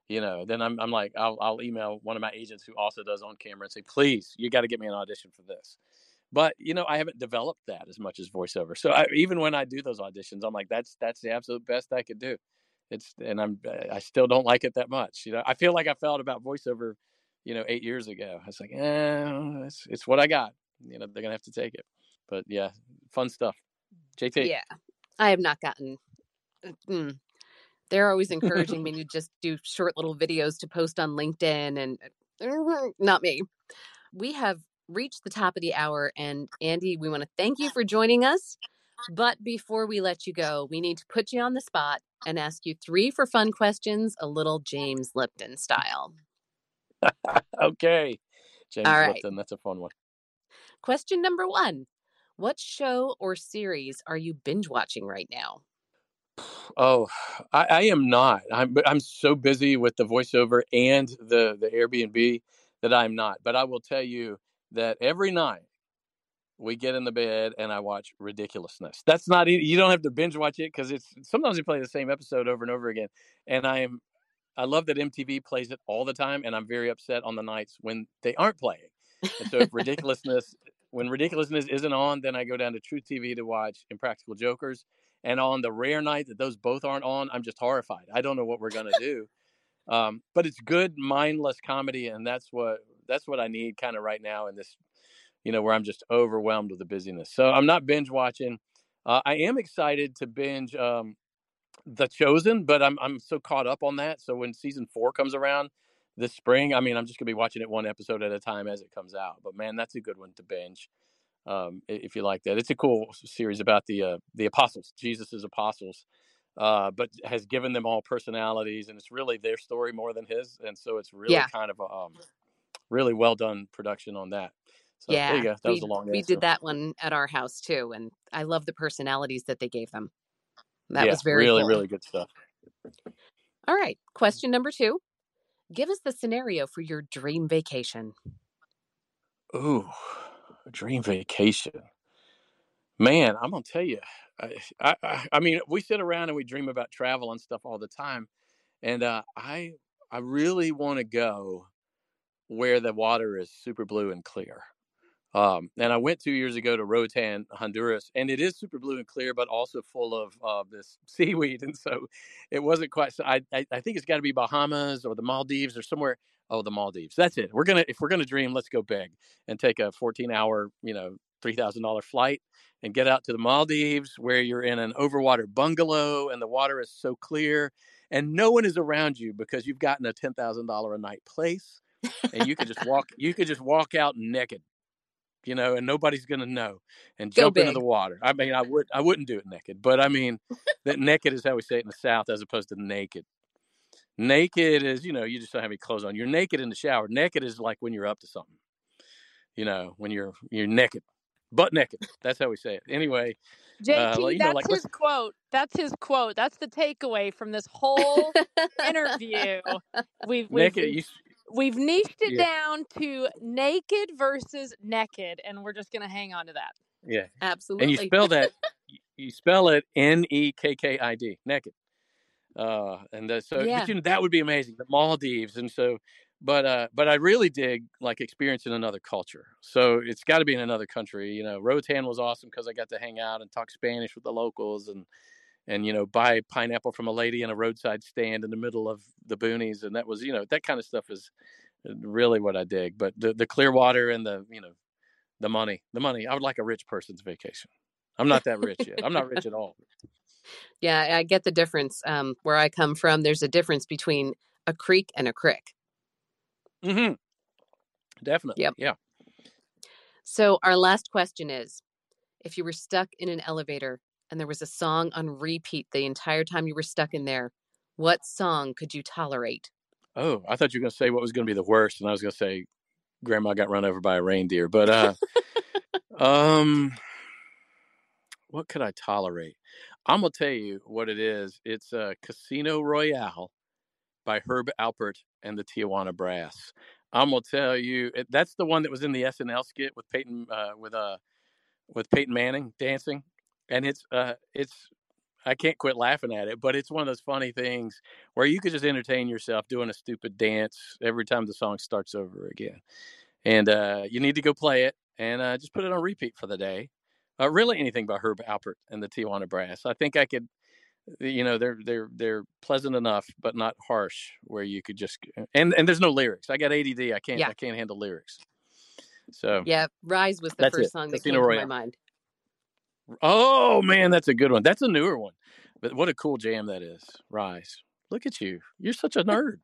you know, then I'm I'm like I'll I'll email one of my agents who also does on camera and say, please, you got to get me an audition for this. But you know, I haven't developed that as much as voiceover. So I, even when I do those auditions, I'm like, that's that's the absolute best I could do it's and I'm I still don't like it that much. You know, I feel like I felt about voiceover, you know, eight years ago. I was like, eh, it's it's what I got. You know, they're gonna have to take it. But yeah, fun stuff. JT. Yeah, I have not gotten. Mm, they're always encouraging me to just do short little videos to post on LinkedIn, and uh, not me. We have reached the top of the hour, and Andy, we want to thank you for joining us. But before we let you go, we need to put you on the spot and ask you three for fun questions, a little James Lipton style. okay. James All right. Lipton, that's a fun one. Question number one What show or series are you binge watching right now? Oh, I, I am not. I'm I'm so busy with the voiceover and the the Airbnb that I'm not. But I will tell you that every night we get in the bed and I watch ridiculousness. That's not you don't have to binge watch it because it's sometimes you play the same episode over and over again. And I am I love that MTV plays it all the time, and I'm very upset on the nights when they aren't playing. And so if ridiculousness when ridiculousness isn't on, then I go down to truTV to watch Impractical Jokers. And on the rare night that those both aren't on, I'm just horrified. I don't know what we're gonna do. Um, but it's good mindless comedy, and that's what that's what I need kind of right now in this you know, where I'm just overwhelmed with the busyness. So I'm not binge watching. Uh, I am excited to binge um, The Chosen, but I'm I'm so caught up on that. So when season four comes around this spring, I mean, I'm just gonna be watching it one episode at a time as it comes out. But man, that's a good one to binge um, if you like that. It's a cool series about the uh, the apostles, Jesus's apostles. Uh, but has given them all personalities, and it's really their story more than his, and so it's really yeah. kind of a um, really well done production on that. So yeah, there you go. That we, was a long We did that one at our house too, and I love the personalities that they gave them. That yeah, was very really, cool. really good stuff. All right, question number two. Give us the scenario for your dream vacation. Ooh, dream vacation. Man, I'm gonna tell you, I, I, I mean, we sit around and we dream about travel and stuff all the time, and uh, I I really want to go where the water is super blue and clear. Um, and I went two years ago to Roatan, Honduras, and it is super blue and clear, but also full of uh, this seaweed. And so it wasn't quite. So I, I, I think it's got to be Bahamas or the Maldives or somewhere. Oh, the Maldives. That's it. We're gonna if we're gonna dream, let's go big and take a 14 hour, you know, three thousand dollar flight and get out to the Maldives where you're in an overwater bungalow and the water is so clear and no one is around you because you've gotten a ten thousand dollar a night place and you could just walk you could just walk out naked you know, and nobody's gonna know, and jump into the water. I mean, I would, I wouldn't do it naked, but I mean, that naked is how we say it in the South, as opposed to naked. Naked is, you know, you just don't have any clothes on. You're naked in the shower. Naked is like when you're up to something. You know, when you're you're naked, butt naked. That's how we say it. Anyway, JT, uh, that's know, like, his quote. That's his quote. That's the takeaway from this whole interview. We've, we've, naked. You, We've niched it yeah. down to naked versus naked, and we're just going to hang on to that. Yeah, absolutely. And you spell that, you spell it N E K K I D, naked. Uh, and the, so yeah. you know, that would be amazing. The Maldives, and so, but uh, but I really dig like experiencing another culture. So it's got to be in another country. You know, Roatan was awesome because I got to hang out and talk Spanish with the locals and and you know buy pineapple from a lady in a roadside stand in the middle of the boonies and that was you know that kind of stuff is uh, really what i dig but the, the clear water and the you know the money the money i would like a rich person's vacation. I'm not that rich yet. I'm not rich at all. Yeah i get the difference um, where i come from there's a difference between a creek and a crick. Mm-hmm. Definitely yep. yeah. So our last question is if you were stuck in an elevator and there was a song on repeat the entire time you were stuck in there, what song could you tolerate? Oh, I thought you were going to say what was going to be the worst, and I was going to say Grandma got run over by a reindeer. But uh, um, what could I tolerate? I'm gonna tell you what it is. It's uh, Casino Royale by Herb Alpert and the Tijuana Brass. I'm gonna tell you that's the one that was in the SNL skit with Peyton uh, with uh with Peyton Manning dancing and it's uh it's I can't quit laughing at it, but it's one of those funny things where you could just entertain yourself doing a stupid dance every time the song starts over again. And uh, you need to go play it and uh, just put it on repeat for the day. Uh, really, anything by Herb Alpert and the Tijuana Brass. I think I could, you know, they're they're they're pleasant enough, but not harsh, where you could just and and there's no lyrics. I got ADD. I can't yeah. I can't handle lyrics. So yeah, Rise was the first it. song that Casino came Royale. to my mind. Oh man, that's a good one. That's a newer one. But what a cool jam that is. Rise. Look at you. You're such a nerd.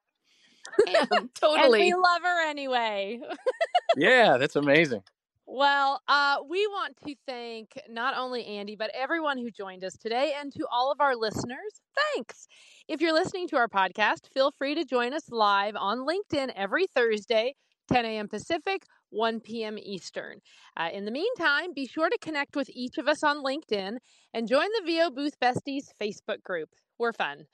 totally. And we love her anyway. yeah, that's amazing. Well, uh, we want to thank not only Andy, but everyone who joined us today and to all of our listeners. Thanks. If you're listening to our podcast, feel free to join us live on LinkedIn every Thursday, 10 a.m. Pacific, 1 p.m. Eastern. Uh, in the meantime, be sure to connect with each of us on LinkedIn and join the VO Booth Besties Facebook group. We're fun.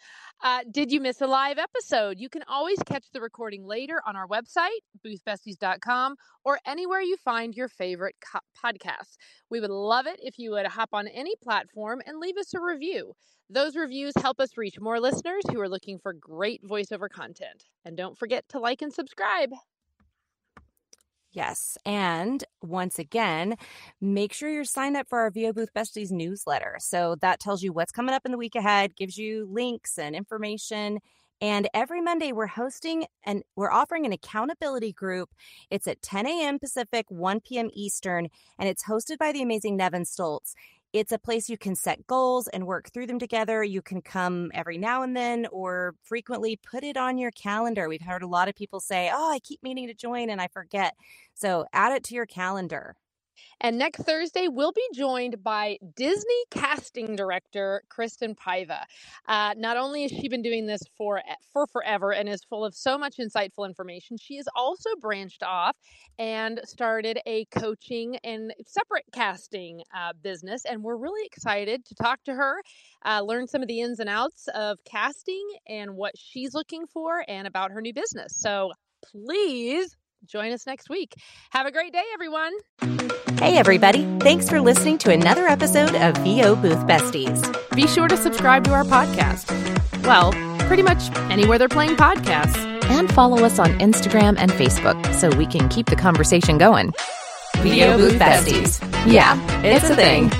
Uh, did you miss a live episode? You can always catch the recording later on our website, boothbesties.com, or anywhere you find your favorite co- podcasts. We would love it if you would hop on any platform and leave us a review. Those reviews help us reach more listeners who are looking for great voiceover content. And don't forget to like and subscribe. Yes. And once again, make sure you're signed up for our VO Booth Besties newsletter. So that tells you what's coming up in the week ahead, gives you links and information. And every Monday, we're hosting and we're offering an accountability group. It's at 10 a.m. Pacific, 1 p.m. Eastern, and it's hosted by the amazing Nevin Stoltz. It's a place you can set goals and work through them together. You can come every now and then or frequently put it on your calendar. We've heard a lot of people say, Oh, I keep meaning to join and I forget. So add it to your calendar. And next Thursday, we'll be joined by Disney casting director Kristen Paiva. Uh, not only has she been doing this for for forever and is full of so much insightful information, she has also branched off and started a coaching and separate casting uh, business. And we're really excited to talk to her, uh, learn some of the ins and outs of casting and what she's looking for, and about her new business. So please join us next week. Have a great day, everyone. Hey, everybody. Thanks for listening to another episode of VO Booth Besties. Be sure to subscribe to our podcast. Well, pretty much anywhere they're playing podcasts. And follow us on Instagram and Facebook so we can keep the conversation going. VO Booth Besties. Yeah, it's a thing.